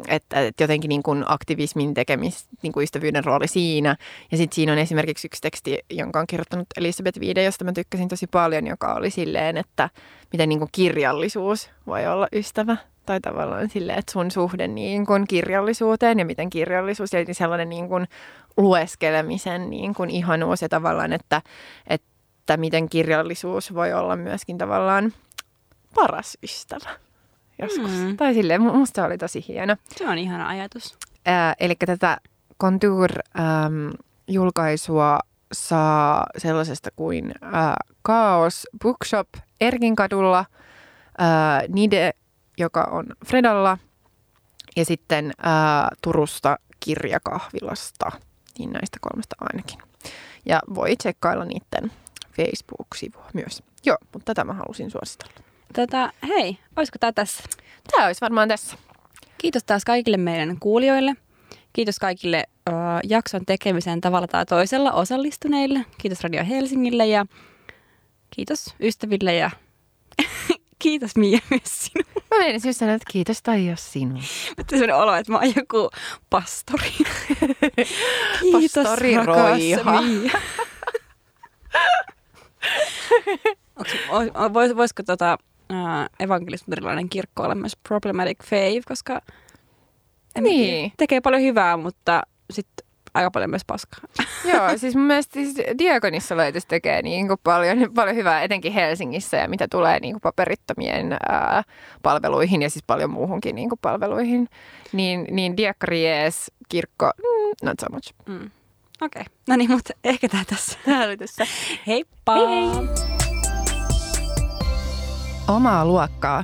että, että jotenkin niin kun aktivismin tekemis, niin kuin ystävyyden rooli siinä. Ja sitten siinä on esimerkiksi yksi teksti, jonka on kirjoittanut Elisabeth Viide, josta mä tykkäsin tosi paljon, joka oli silleen, että miten niin kirjallisuus voi olla ystävä tai tavallaan silleen, että sun suhde niin kuin kirjallisuuteen ja miten kirjallisuus ja sellainen niin kuin lueskelemisen niin kuin ihanuus ja tavallaan, että, että miten kirjallisuus voi olla myöskin tavallaan paras ystävä joskus. Mm. Tai silleen, musta oli tosi hieno. Se on ihana ajatus. Äh, eli tätä Contour-julkaisua saa sellaisesta kuin äh, Chaos Bookshop Erkinkadulla, äh, Nide, joka on Fredalla, ja sitten äh, Turusta kirjakahvilasta niin näistä kolmesta ainakin. Ja voi tsekkailla niiden Facebook-sivua myös. Joo, mutta tätä mä halusin suositella. Tota, hei, olisiko tämä tässä? Tämä olisi varmaan tässä. Kiitos taas kaikille meidän kuulijoille. Kiitos kaikille uh, jakson tekemiseen tavalla tai toisella osallistuneille. Kiitos Radio Helsingille ja kiitos ystäville ja *laughs* kiitos Mia *laughs* myös sinulle. Mä meinasin just sanoa, että kiitos tai jos sinulle. Mä sellainen olo, että mä oon joku pastori. *laughs* kiitos pastori rakas Mia. vois, voisiko tota, evankelismurilainen kirkko olla myös problematic fave, koska niin. tekee paljon hyvää, mutta sitten aika paljon myös paskaa. *laughs* Joo, siis mun mielestä siis Diakonissa laitos tekee niin kuin paljon, *laughs* paljon hyvää, etenkin Helsingissä ja mitä tulee niin kuin paperittomien ää, palveluihin ja siis paljon muuhunkin niin kuin palveluihin, niin, niin Diakkari jees, kirkko, mm, not so much. Mm. Okei, okay. *laughs* no niin, mutta ehkä tämä tässä. Tämä oli tässä. Heippa! Hei hei! Omaa luokkaa